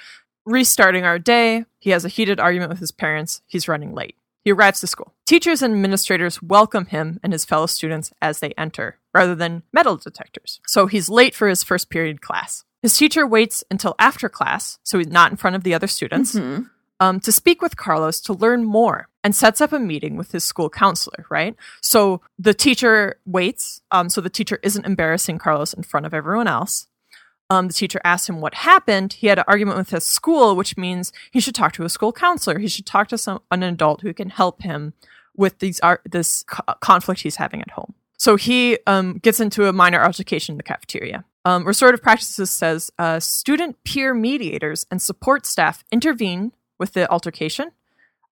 restarting our day, he has a heated argument with his parents. He's running late. He arrives to school. Teachers and administrators welcome him and his fellow students as they enter, rather than metal detectors. So, he's late for his first period class. His teacher waits until after class, so he's not in front of the other students Mhm. Um, to speak with Carlos to learn more and sets up a meeting with his school counselor, right? So the teacher waits. Um, so the teacher isn't embarrassing Carlos in front of everyone else. Um, the teacher asks him what happened. He had an argument with his school, which means he should talk to a school counselor. He should talk to some an adult who can help him with these ar- this co- conflict he's having at home. So he um, gets into a minor altercation in the cafeteria. Um, restorative practices says uh, student peer mediators and support staff intervene with the altercation,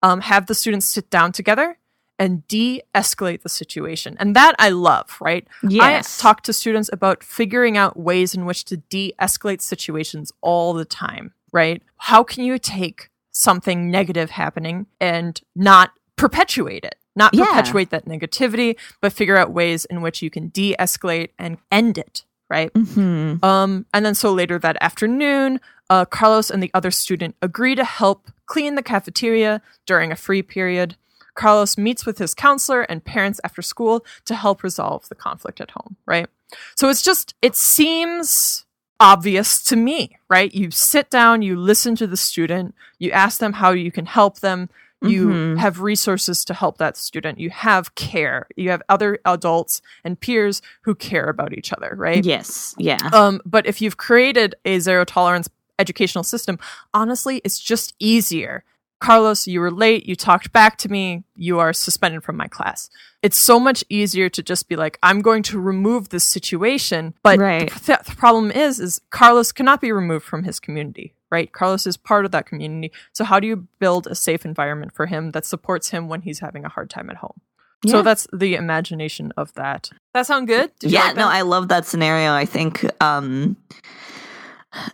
um, have the students sit down together, and de escalate the situation. And that I love, right? Yes. I talk to students about figuring out ways in which to de escalate situations all the time, right? How can you take something negative happening and not perpetuate it? Not Yeah. perpetuate that negativity, but figure out ways in which you can de escalate and end it, right? Mhm. Um, and then so later that afternoon, uh, Carlos and the other student agree to help clean the cafeteria during a free period. Carlos meets with his counselor and parents after school to help resolve the conflict at home, right? So it's just, it seems obvious to me, right? You sit down, you listen to the student, you ask them how you can help them, you Mhm. have resources to help that student, you have care, you have other adults and peers who care about each other, right? Yes. Yeah. Um, but if you've created a zero tolerance educational system, honestly, it's just easier. Carlos, you were late. You talked back to me. You are suspended from my class. It's so much easier to just be like, I'm going to remove this situation. But Right. the, th- the problem is, is Carlos cannot be removed from his community, right? Carlos is part of that community. So how do you build a safe environment for him that supports him when he's having a hard time at home? Yeah. So that's the imagination of that. That sound good? Yeah like no i love that scenario i think um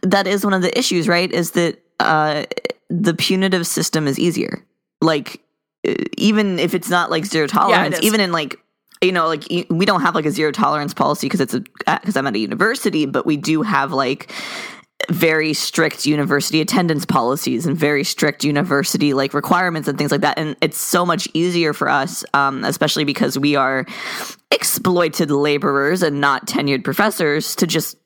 that is one of the issues right is that uh the punitive system is easier like uh, even if it's not like zero tolerance is. even in like you know like we don't have like a zero tolerance policy because it's a because i'm at a university but we do have like very strict university attendance policies and very strict university like requirements and things like that and it's so much easier for us um, especially because we are exploited laborers and not tenured professors to just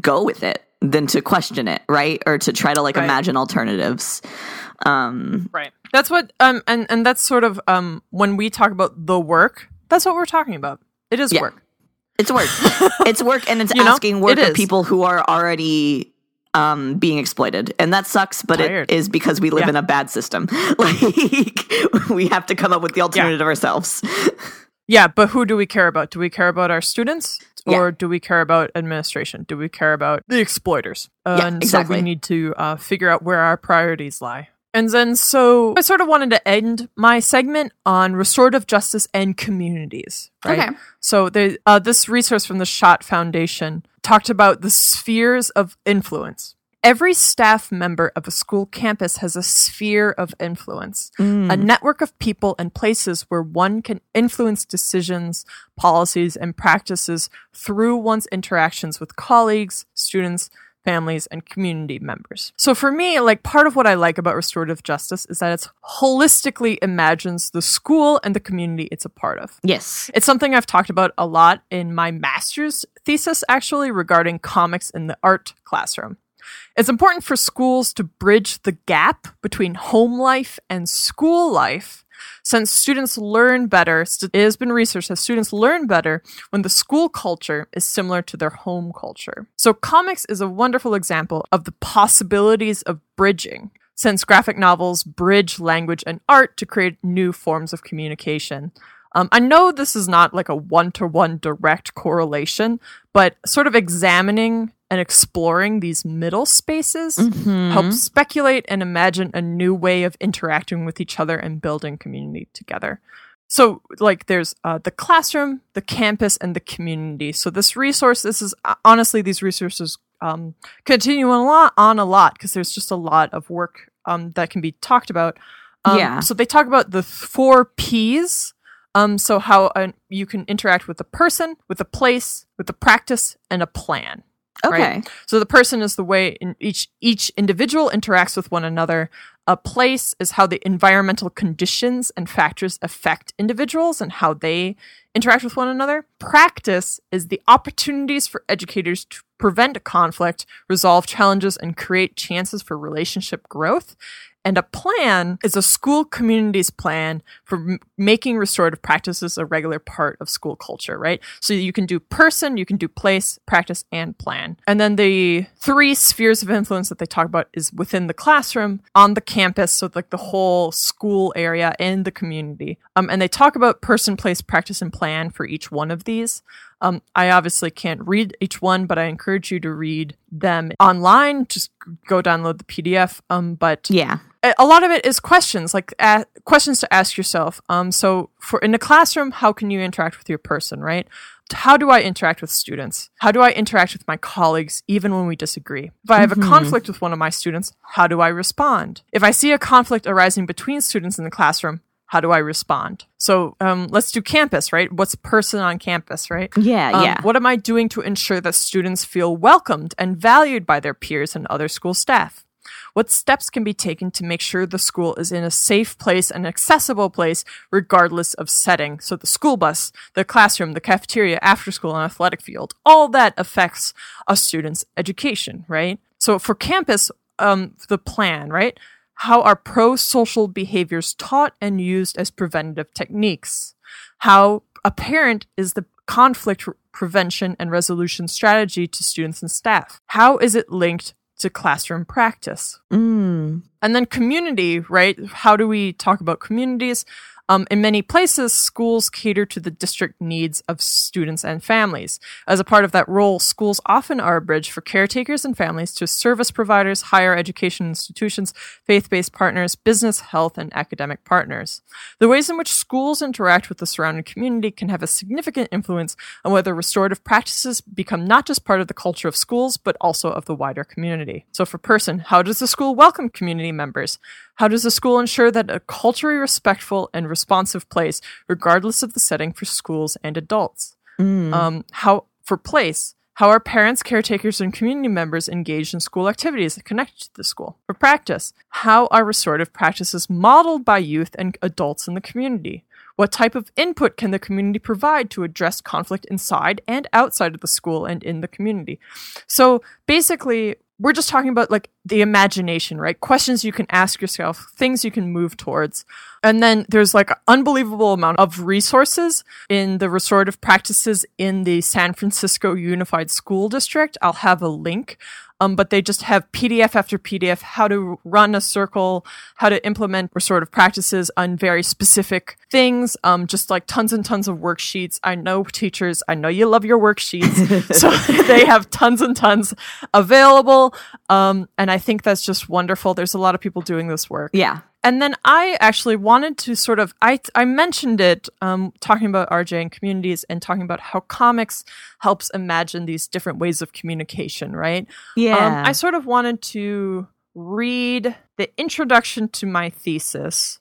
go with it than to question it right or to try to like Right. imagine alternatives um Right. That's what um and and that's sort of um when we talk about the work, that's what we're talking about. It is Yeah. work. it's work (laughs) it's work and it's You know, asking work it of people who are already um being exploited and that sucks but Tired. it is because we live Yeah. in a bad system (laughs) like we have to come up with the alternative ourselves Yeah, but who do we care about? Do we care about our students Yeah. or do we care about administration? Do we care about the exploiters? Yeah, and exactly. so we need to uh, figure out where our priorities lie. And then, so I sort of wanted to end my segment on restorative justice and communities. Right? Okay. So uh, this resource from the Schott Foundation talked about the spheres of influence. Every staff member of a school campus has a sphere of influence, a network of people and places where one can influence decisions, policies, and practices through one's interactions with colleagues, students, families, and community members. So for me, like part of what I like about restorative justice is that it's holistically imagines the school and the community it's a part of. yes It's something I've talked about a lot in my master's thesis, actually, regarding comics in the art classroom. It's important for schools to bridge the gap between home life and school life. Since students learn better, it has been researched that students learn better when the school culture is similar to their home culture. So, comics is a wonderful example of the possibilities of bridging, since graphic novels bridge language and art to create new forms of communication. Um, I know this is not like a one to one direct correlation, but sort of examining and exploring these middle spaces helps speculate and imagine a new way of interacting with each other and building community together. So, like, there's uh, the classroom, the campus, and the community. So, this resource, this is uh, honestly, these resources um, continue on a lot, on a lot because there's just a lot of work um, that can be talked about. Um, Yeah. So, they talk about the four P's. Um, so, how uh, you can interact with a person, with a place, with a practice, and a plan. okay Right. So the person is the way in each each individual interacts with one another. A place is how the environmental conditions and factors affect individuals and how they interact with one another. Practice is the opportunities for educators to prevent conflict, resolve challenges, and create chances for relationship growth. And a plan is a school community's plan for m- making restorative practices a regular part of school culture, right? So you can do person, you can do place, practice, and plan. And then the three spheres of influence that they talk about is within the classroom, on the campus, so like the whole school area and the community. Um, and they talk about person, place, practice, and plan for each one of these. Um, I obviously can't read each one, but I encourage you to read them online. Just go download the PDF. Um, but Yeah. a lot of it is questions, like a- questions to ask yourself. Um, so for in the classroom, how can you interact with your person, right? How do I interact with students? How do I interact with my colleagues, even when we disagree? If I have a conflict with one of my students, how do I respond? If I see a conflict arising between students in the classroom, how do I respond? So um, let's do campus, right? What's a person on campus, right? Yeah, Um, yeah. What am I doing to ensure that students feel welcomed and valued by their peers and other school staff? What steps can be taken to make sure the school is in a safe place and accessible place, regardless of setting? So, the school bus, the classroom, the cafeteria, after school, and athletic field, all that affects a student's education, right? So, for campus, um, the plan, right? How are pro social behaviors taught and used as preventative techniques? How apparent is the conflict re- prevention and resolution strategy to students and staff? How is it linked to classroom practice? Mm. And then community, right? How do we talk about communities? Um, in many places, schools cater to the district needs of students and families. As a part of that role, schools often are a bridge for caretakers and families to service providers, higher education institutions, faith based partners, business, health, and academic partners. The ways in which schools interact with the surrounding community can have a significant influence on whether restorative practices become not just part of the culture of schools, but also of the wider community. So, for person, how does the school welcome community members? How does the school ensure that a culturally respectful and responsive place, regardless of the setting for schools and adults? Um, how for place? How are parents, caretakers, and community members engaged in school activities connected to the school? For practice, how are restorative practices modeled by youth and adults in the community? What type of input can the community provide to address conflict inside and outside of the school and in the community? So basically, we're just talking about like the imagination, right? Questions you can ask yourself, things you can move towards. And then there's like an unbelievable amount of resources in the restorative practices in the San Francisco Unified School District. I'll have a link. Um, but they just have PDF after PDF, how to run a circle, how to implement restorative practices on very specific things, um, just like tons and tons of worksheets. I know teachers, I know you love your worksheets. (laughs) so (laughs) they have tons and tons available. Um, and I think that's just wonderful. There's a lot of people doing this work. Yeah. And then I actually wanted to sort of I I mentioned it um, talking about RJ and communities and talking about how comics helps imagine these different ways of communication, right? Yeah. Um, I sort of wanted to read the introduction to my thesis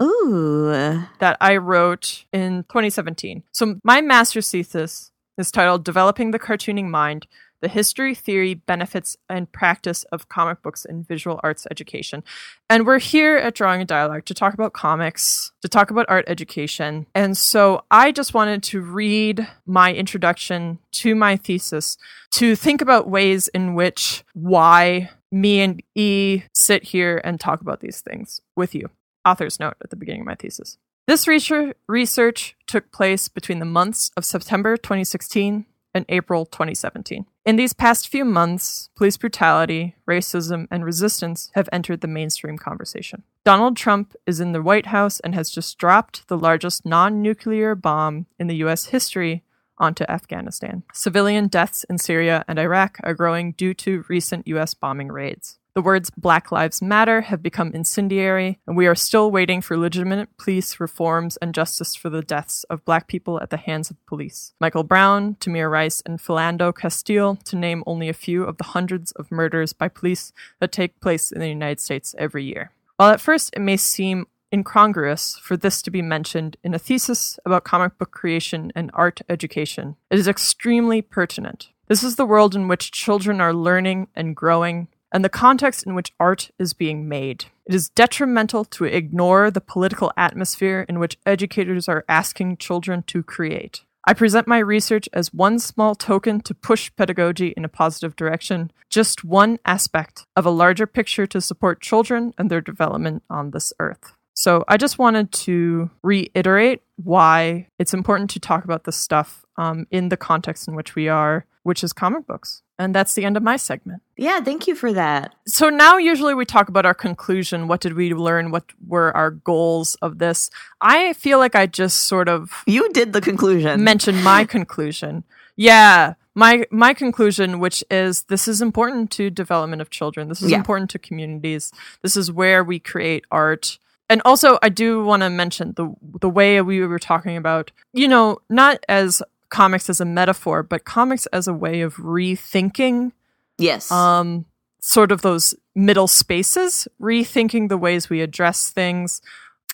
Ooh. that I wrote in 2017. So my master's thesis is titled Developing the Cartooning Mind: The History, Theory, Benefits and Practice of Comic Books in Visual Arts Education. And we're here at Drawing a Dialogue to talk about comics, to talk about art education. And so I just wanted to read my introduction to my thesis to think about ways in which why me and E sit here and talk about these things with you author's note at the beginning of my thesis. This research, took place between the months of September 2016 and April 2017. In these past few months, police brutality, racism, and resistance have entered the mainstream conversation. Donald Trump is in the White House and has just dropped the largest non nuclear bomb in the US history onto Afghanistan. Civilian deaths in Syria and Iraq are growing due to recent US bombing raids. The words Black Lives Matter have become incendiary, and we are still waiting for legitimate police reforms and justice for the deaths of black people at the hands of police. Michael Brown, Tamir Rice, and Philando Castile, to name only a few of the hundreds of murders by police that take place in the United States every year. While at first it may seem incongruous for this to be mentioned in a thesis about comic book creation and art education, it is extremely pertinent. This is the world in which children are learning and growing, and the context in which art is being made. It is detrimental to ignore the political atmosphere in which educators are asking children to create. I present my research as one small token to push pedagogy in a positive direction, just one aspect of a larger picture to support children and their development on this earth. So I just wanted to reiterate why it's important to talk about this stuff um, in the context in which we are, which is comic books. And that's the end of my segment. Yeah, thank you for that. So now, usually, we talk about our conclusion. What did we learn? What were our goals of this? I feel like I just sort of You did the conclusion. mentioned my (laughs) conclusion. Yeah, my my conclusion, which is this is important to development of children. This is Yeah. important to communities. This is where we create art. And also, I do want to mention the the way we were talking about, you know, not as comics as a metaphor, but comics as a way of rethinking Yes. um, sort of those middle spaces, rethinking the ways we address things.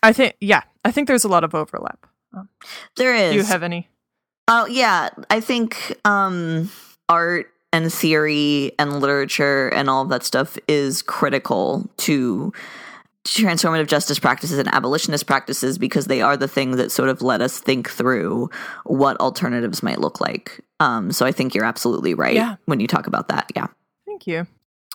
I think, yeah, I think there's a lot of overlap. there is. Do you have any? Oh yeah, I think um, art and theory and literature and all of that stuff is critical to transformative justice practices and abolitionist practices because they are the things that sort of let us think through what alternatives might look like. Um, so I think you're absolutely right Yeah. when you talk about that. Yeah. Thank you.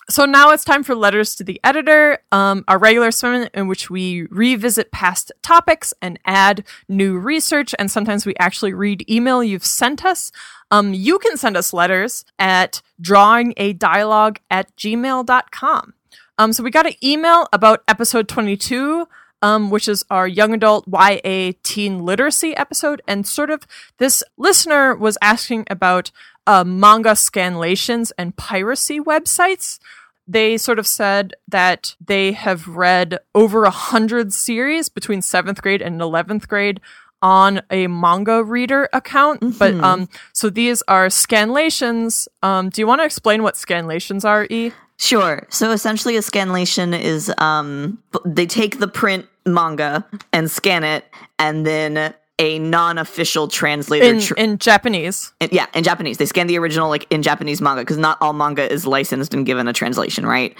So now it's time for letters to the editor, um, our regular segment in which we revisit past topics and add new research. And sometimes we actually read email you've sent us. Um, you can send us letters at drawingadialogue at gmail.com. Um, so we got an email about episode 22, um, which is our young adult YA teen literacy episode. And sort of this listener was asking about uh, manga scanlations and piracy websites. They sort of said that they have read over a hundred series between seventh grade and eleventh grade on a manga reader account. But um, so these are scanlations. Um, do you want to explain what scanlations are, E? Sure. So essentially, a scanlation is um, they take the print manga and scan it, and then a non-official translator. In tr- in Japanese. in- yeah, in Japanese, they scan the original like in Japanese manga because not all manga is licensed and given a translation, right?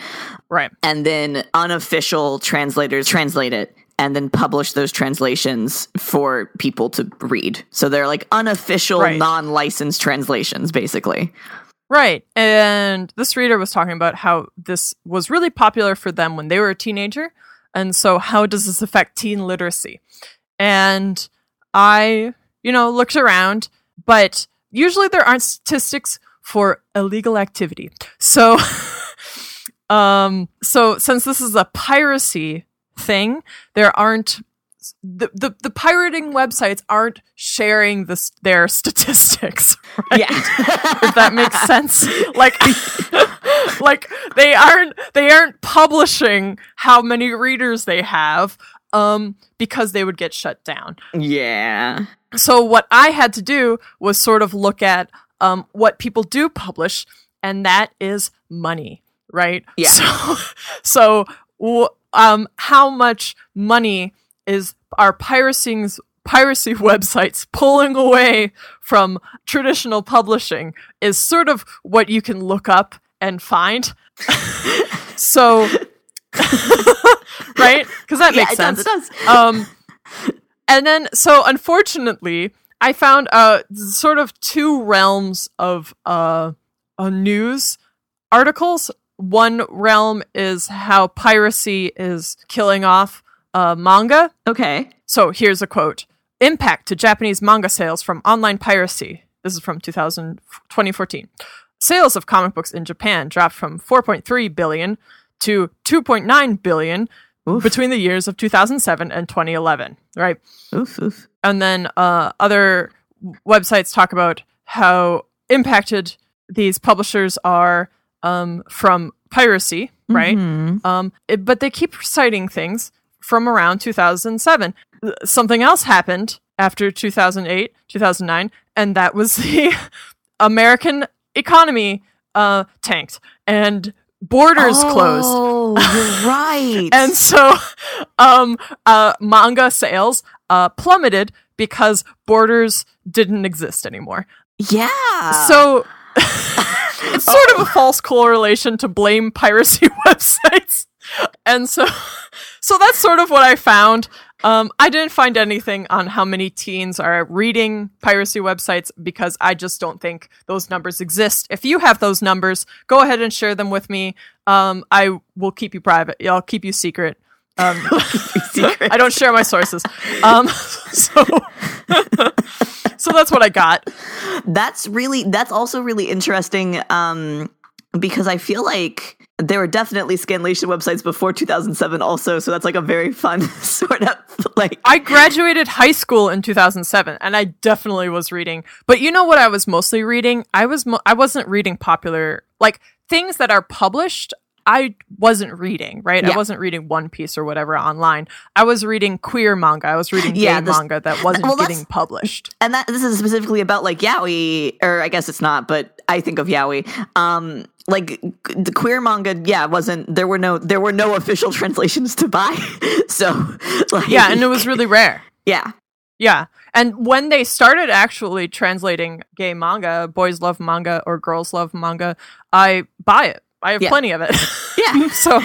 Right. And then unofficial translators translate it and then publish those translations for people to read. So they're like unofficial, Right. non-licensed translations, basically. Right. And this reader was talking about how this was really popular for them when they were a teenager. And so, how does this affect teen literacy? And I, you know, looked around, but usually there aren't statistics for illegal activity. So, (laughs) um, so since this is a piracy thing, there aren't the, the, the pirating websites aren't sharing this their (laughs) statistics. Right? Yeah. if that makes sense. (laughs) Like, like they aren't they aren't publishing how many readers they have, um, because they would get shut down. yeah. So what I had to do was sort of look at um what people do publish, and that is money, right? Yeah. So, (laughs) so w- um, how much money is our piracy piracy (laughs) websites pulling away from traditional publishing is sort of what you can look up and find. (laughs) so, (laughs) right? Because that Yeah, makes it sense. does. It does. Um, and then, so unfortunately, I found uh sort of two realms of uh, uh news articles. One realm is how piracy is killing off uh, manga. okay. So here's a quote Impact to Japanese manga sales from online piracy. This is from 2000, 2014. Sales of comic books in Japan dropped from 4.3 billion to 2.9 billion between the years of 2007 and 2011, right? Oof, oof. And then uh, other websites talk about how impacted these publishers are um, from piracy, right? Mhm. Um, it- but they keep citing things from around 2007. Uh, Something else happened after 2008, 2009, and that was (laughs) the American economy uh, tanked and borders closed. Oh, you're (laughs) right. And so um, uh, manga sales uh, plummeted because borders didn't exist anymore. yeah. So (laughs) it's sort of a false correlation to blame piracy websites. And so so that's sort of what I found. Um, I didn't find anything on how many teens are reading piracy websites because I just don't think those numbers exist. If you have those numbers, go ahead and share them with me. Um, I will keep you private. I'll keep you secret. Um. (laughs) I don't share my sources. Um, (laughs) so, (laughs) so that's what I got. that's really that's also really interesting um because I feel like there were definitely Scanlation websites before 2007 also, so that's like a very fun (laughs) sort of like I graduated high school in 2007 and I definitely was reading. But you know what I was mostly reading? I was mo- I wasn't reading popular like things that are published I wasn't reading, right? Yeah. I wasn't reading One Piece or whatever online. I was reading queer manga. I was reading Yeah, gay this- manga that wasn't well, getting published. and that this is specifically about like yaoi or i guess it's not but i think of yaoi um like the queer manga yeah wasn't there were no there were no official (laughs) translations to buy (laughs) so like Yeah, and it was really rare. yeah Yeah. And when they started actually translating gay manga, boys love manga or girls love manga, I buy it. I have Yeah. plenty of it. yeah (laughs) so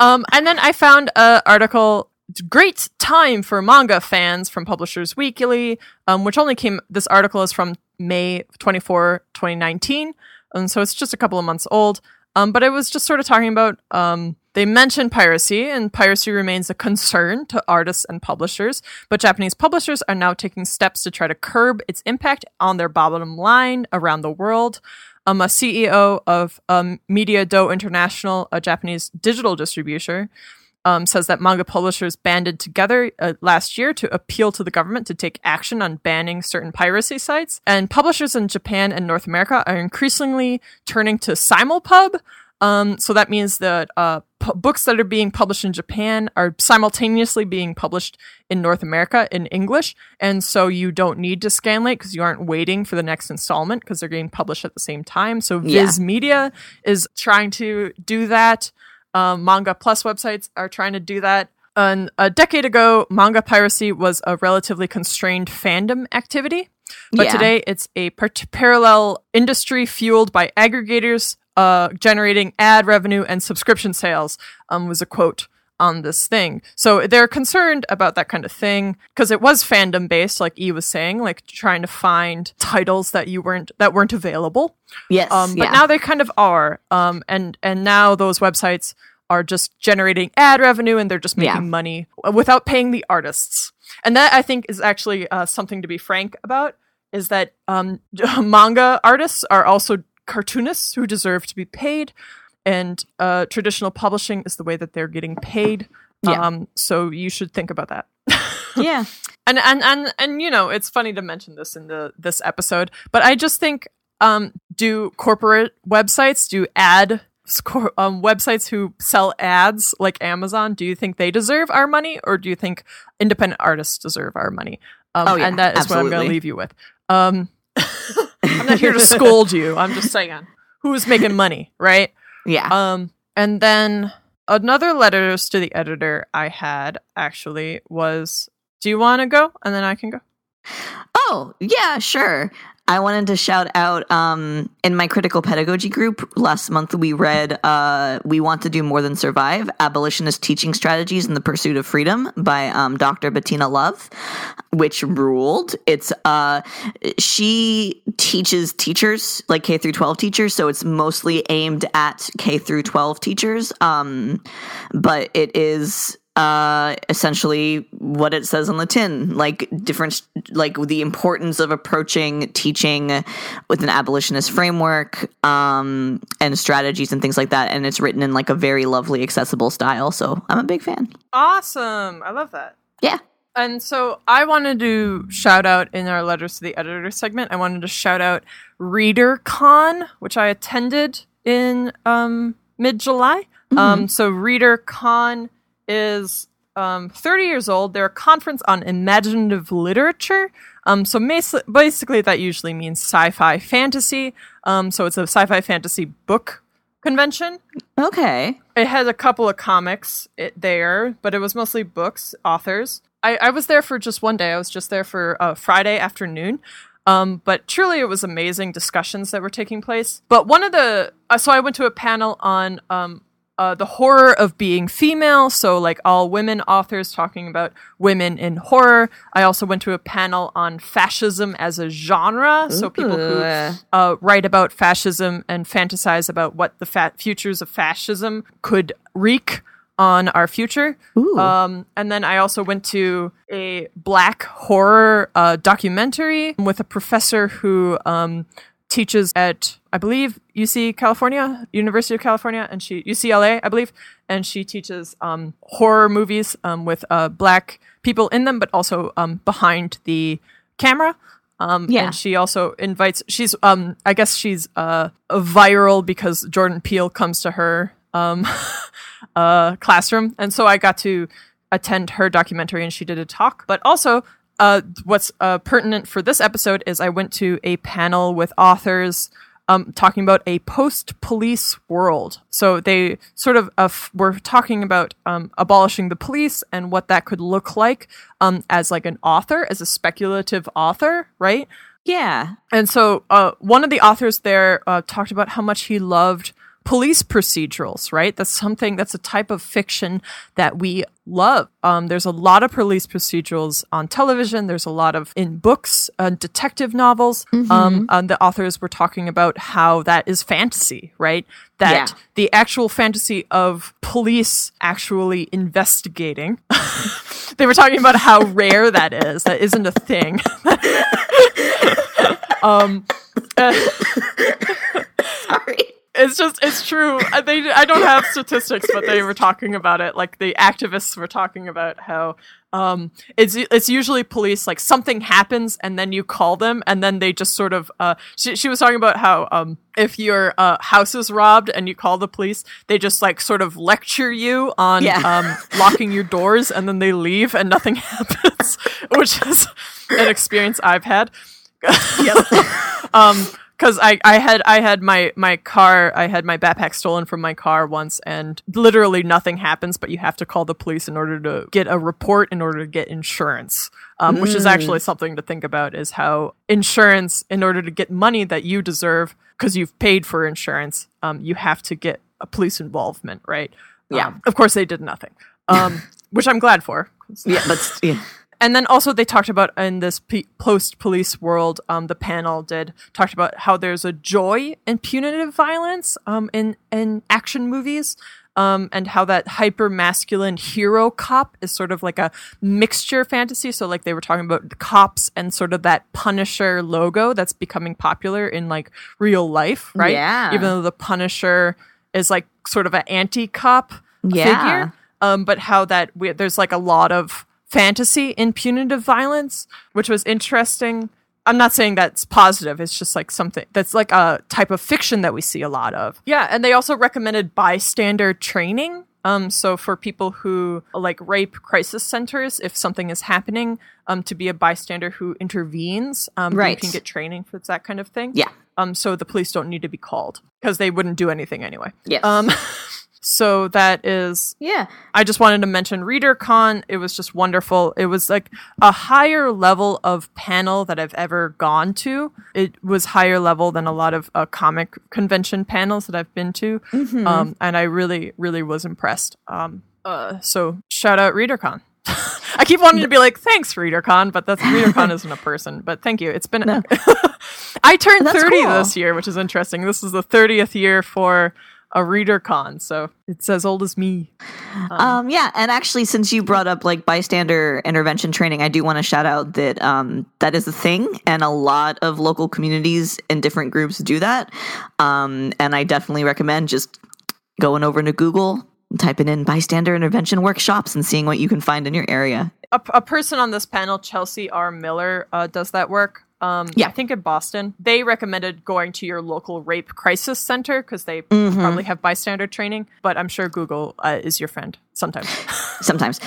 um and then I found a article great time for manga fans from Publishers Weekly, um, which only came this article is from May 24, 2019. And so it's just a couple of months old. Um, but it was just sort of talking about um, they mentioned piracy, and piracy remains a concern to artists and publishers. But Japanese publishers are now taking steps to try to curb its impact on their bottom line around the world. Um, a CEO of um, Media Do International, a Japanese digital distributor, um, says that manga publishers banded together uh, last year to appeal to the government to take action on banning certain piracy sites. And publishers in Japan and North America are increasingly turning to simulpub. Um, so that means that uh, pu- books that are being published in Japan are simultaneously being published in North America in English. And so you don't need to scanlate because you aren't waiting for the next installment because they're getting published at the same time. So Yeah. Viz Media is trying to do that um, Manga Plus websites are trying to do that. And a decade ago, manga piracy was a relatively constrained fandom activity. But Yeah. today, it's a part- parallel industry fueled by aggregators uh, generating ad revenue and subscription sales, um, was a quote on this thing. So they're concerned about that kind of thing because it was fandom based, like E was saying, like trying to find titles that you weren't that weren't available. yes Um, but yeah. now they kind of are. Um, and and now those websites are just generating ad revenue and they're just making Yeah. money without paying the artists. And that I think is actually uh, something to be frank about. Is that um, (laughs) manga artists are also cartoonists who deserve to be paid, and uh, traditional publishing is the way that they're getting paid. Yeah. Um, so you should think about that. (laughs) yeah. And and and and you know it's funny to mention this in the this episode but i just think um do corporate websites do ad um, websites who sell ads like amazon do you think they deserve our money or do you think independent artists deserve our money? Um, Oh, yeah, and that is what i'm going to leave you with. Um (laughs) i'm not here to scold you. I'm just saying who's making money right yeah um, and then another letters to the editor I had actually was, "Do you want to go?" And then I can go. Oh, yeah, sure. I wanted to shout out um, in my critical pedagogy group last month. We read uh, "We Want to Do More Than Survive: Abolitionist Teaching Strategies in the Pursuit of Freedom" by um, Dr. Bettina Love, which ruled. It's uh, she teaches teachers like K through twelve teachers, so it's mostly aimed at K through twelve teachers. Um, but it is uh essentially what it says on the tin like different like the importance of approaching teaching with an abolitionist framework um and strategies and things like that and it's written in like a very lovely accessible style so i'm a big fan Awesome! I love that. yeah And so I wanted to shout out in our letters to the editor segment. I wanted to shout out ReaderCon, which I attended in um, mid July. Um, so ReaderCon is um, 30 years old. They're a conference on imaginative literature. Um, so mas- basically, that usually means sci-fi fantasy. Um, so it's a sci-fi fantasy book convention. okay It had a couple of comics it, there, but it was mostly books, authors. I, I was there for just one day. I was just there for uh, Friday afternoon. Um, but truly, it was amazing discussions that were taking place. But one of the uh, so I went to a panel on um, uh, the horror of being female. So like all women authors talking about women in horror. I also went to a panel on fascism as a genre. So people who uh, write about fascism and fantasize about what the fa- futures of fascism could wreak on our future. Um, and then I also went to a black horror uh, documentary with a professor who um, teaches at I believe UC California, University of California, and she UCLA, I believe, and she teaches um, horror movies um, with uh, black people in them, but also um, behind the camera. Um, Yeah. And she also invites. She's um, I guess she's uh, viral because Jordan Peele comes to her um, (laughs) uh, classroom, and so I got to attend her documentary, and she did a talk. But also, uh, what's uh, pertinent for this episode is I went to a panel with authors um, talking about a post-police world. So they sort of uh, f- were talking about um, abolishing the police and what that could look like um, as like an author, as a speculative author, right? Yeah. And so uh, one of the authors there uh, talked about how much he loved police procedurals, right? That's something that's a type of fiction that we love. Um, there's a lot of police procedurals on television. There's a lot of in books, uh, detective novels. Um, and the authors were talking about how that is fantasy, right? That Yeah. the actual fantasy of police actually investigating. (laughs) they were talking about how rare that is. That isn't a thing. (laughs) um, uh, (laughs) Sorry. It's just it's true. Uh, They I don't have statistics, but they were talking about it. Like the activists were talking about how um it's it's usually police like something happens and then you call them and then they just sort of uh she, she was talking about how um if your uh, house is robbed and you call the police they just like sort of lecture you on Yeah. um locking your doors and then they leave and nothing (laughs) happens which is an experience I've had (laughs) um because I, I had I had my my car I had my backpack stolen from my car once and literally nothing happens but you have to call the police in order to get a report in order to get insurance um, which is actually something to think about is how insurance in order to get money that you deserve because you've paid for insurance um, you have to get a police involvement right Yeah. Um, of course they did nothing um, (laughs) which I'm glad for Yeah, but yeah. And then also they talked about in this p- post-police world um, the panel did talked about how there's a joy in punitive violence um, in in action movies um, and how that hyper masculine hero cop is sort of like a mixture fantasy so like they were talking about the cops and sort of that punisher logo that's becoming popular in like real life right Yeah. even though the punisher is like sort of an anti-cop Yeah. figure um, but how that we, there's like a lot of fantasy in punitive violence, which was interesting. I'm not saying that's positive. It's just like something that's like a type of fiction that we see a lot of. Yeah, and they also recommended bystander training. Um, so for people who like rape crisis centers, if something is happening, um, to be a bystander who intervenes, um, Right. you can get training for that kind of thing. Yeah. Um, so the police don't need to be called because they wouldn't do anything anyway. Yes. Um, (laughs) so that is yeah. I just wanted to mention ReaderCon. It was just wonderful. It was like a higher level of panel that I've ever gone to. It was higher level than a lot of uh, comic convention panels that I've been to. Um, and I really, really was impressed. Um, uh, so shout out ReaderCon. (laughs) I keep wanting to be like, thanks, ReaderCon, but that's ReaderCon (laughs) isn't a person. But thank you. It's been. (laughs) I turned That's 30 cool. this year, which is interesting. This is the 30th year for a reader con, so it's as old as me. Um, yeah, and actually, since you brought up like bystander intervention training, I do want to shout out that um, that is a thing, and a lot of local communities and different groups do that. Um, and I definitely recommend just going over to Google, typing in bystander intervention workshops, and seeing what you can find in your area. a, a person on this panel, Chelsea R. Miller, uh, does that work. Um, Yeah. I think in Boston. They recommended going to your local rape crisis center because they Mm-hmm. probably have bystander training. But I'm sure Google uh, is your friend sometimes. (laughs) Sometimes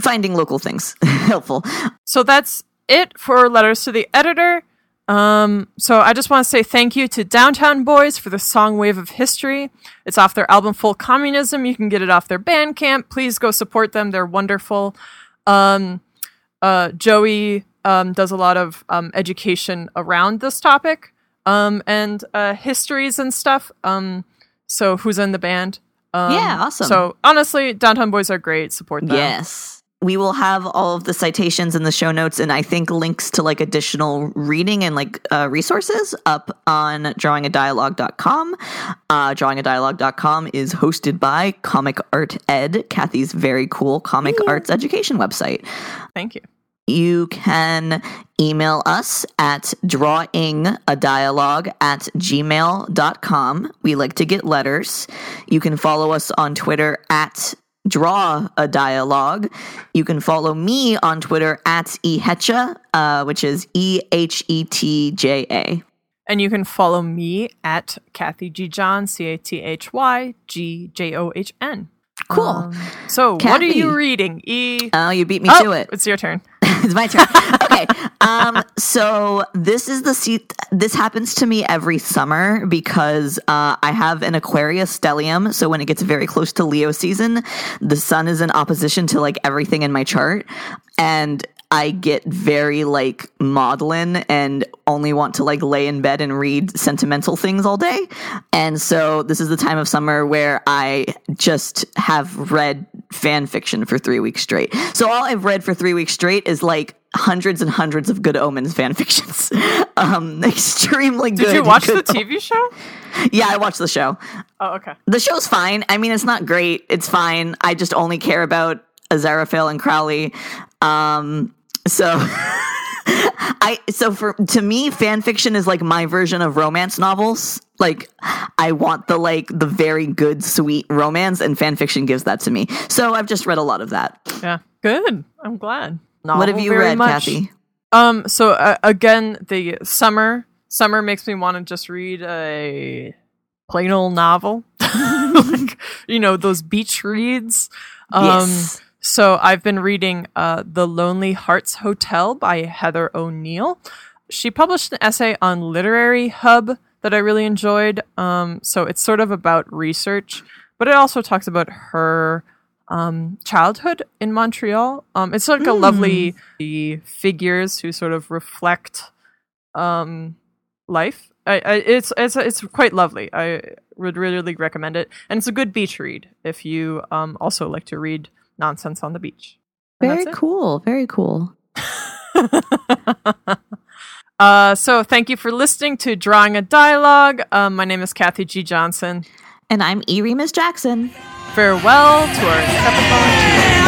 finding local things (laughs) helpful. so that's it for letters to the editor. Um, so I just want to say thank you to Downtown Boys for the song Wave of History. It's off their album Full Communism. You can get it off their Bandcamp. Please go support them. They're wonderful. Um, uh, Joey um, does a lot of um, education around this topic um, and uh, histories and stuff. Um, so who's in the band? Um, Yeah, awesome. So honestly, Downtown Boys are great. Support them. Yes. We will have all of the citations in the show notes and I think links to like additional reading and like uh, resources up on drawingadialogue.com. Uh, drawingadialogue.com is hosted by Comic Art Ed, Cathy's very cool comic arts education website. Thank you. You can email us at drawingadialogue at gmail.com. We like to get letters. You can follow us on Twitter at draw a dialogue. You can follow me on Twitter at ehetja, uh, which is E H E T J A. And you can follow me at Cathy G. John, C A T H Y G J O H N. Cool. Um, so, what are you reading? E. Oh, you beat me Oh, to it. It's your turn. (laughs) it's my turn. Okay. Um, so this is the seat. This happens to me every summer because uh, I have an Aquarius stellium. So when it gets very close to Leo season, the sun is in opposition to like everything in my chart, and I get very like maudlin and only want to like lay in bed and read sentimental things all day. And so this is the time of summer where I just have read fan fiction for three weeks straight. So all I've read for three weeks straight is like hundreds and hundreds of good omens fan fictions. (laughs) um (laughs) extremely good. Did you watch the TV show? Yeah, I watched the show. Oh, okay. The show's fine. I mean, it's not great. It's fine. I just only care about Aziraphale and Crowley. Um, so (laughs) I so for to me, fan fiction is like my version of romance novels. Like I want the like the very good, sweet romance, and fan fiction gives that to me. So I've just read a lot of that. Yeah. Good. I'm glad. what have you read, much. Cathy? Um. So uh, again, the summer summer makes me want to just read a plain old novel, (laughs) like you know those beach reads. Um, yes. So I've been reading uh, The Lonely Hearts Hotel by Heather O'Neill. She published an essay on Literary Hub that I really enjoyed. Um, so it's sort of about research, but it also talks about her um, childhood in Montreal. Um, it's like a lovely the figures who sort of reflect um, life. I, I, it's it's it's quite lovely. I would really recommend it, and it's a good beach read if you um, also like to read nonsense on the beach. And Very cool. Very cool. (laughs) Uh, so thank you for listening to Drawing a Dialogue. Um, my name is Cathy G. Johnson. And I'm E. Remus Jackson. Farewell to our Stepathon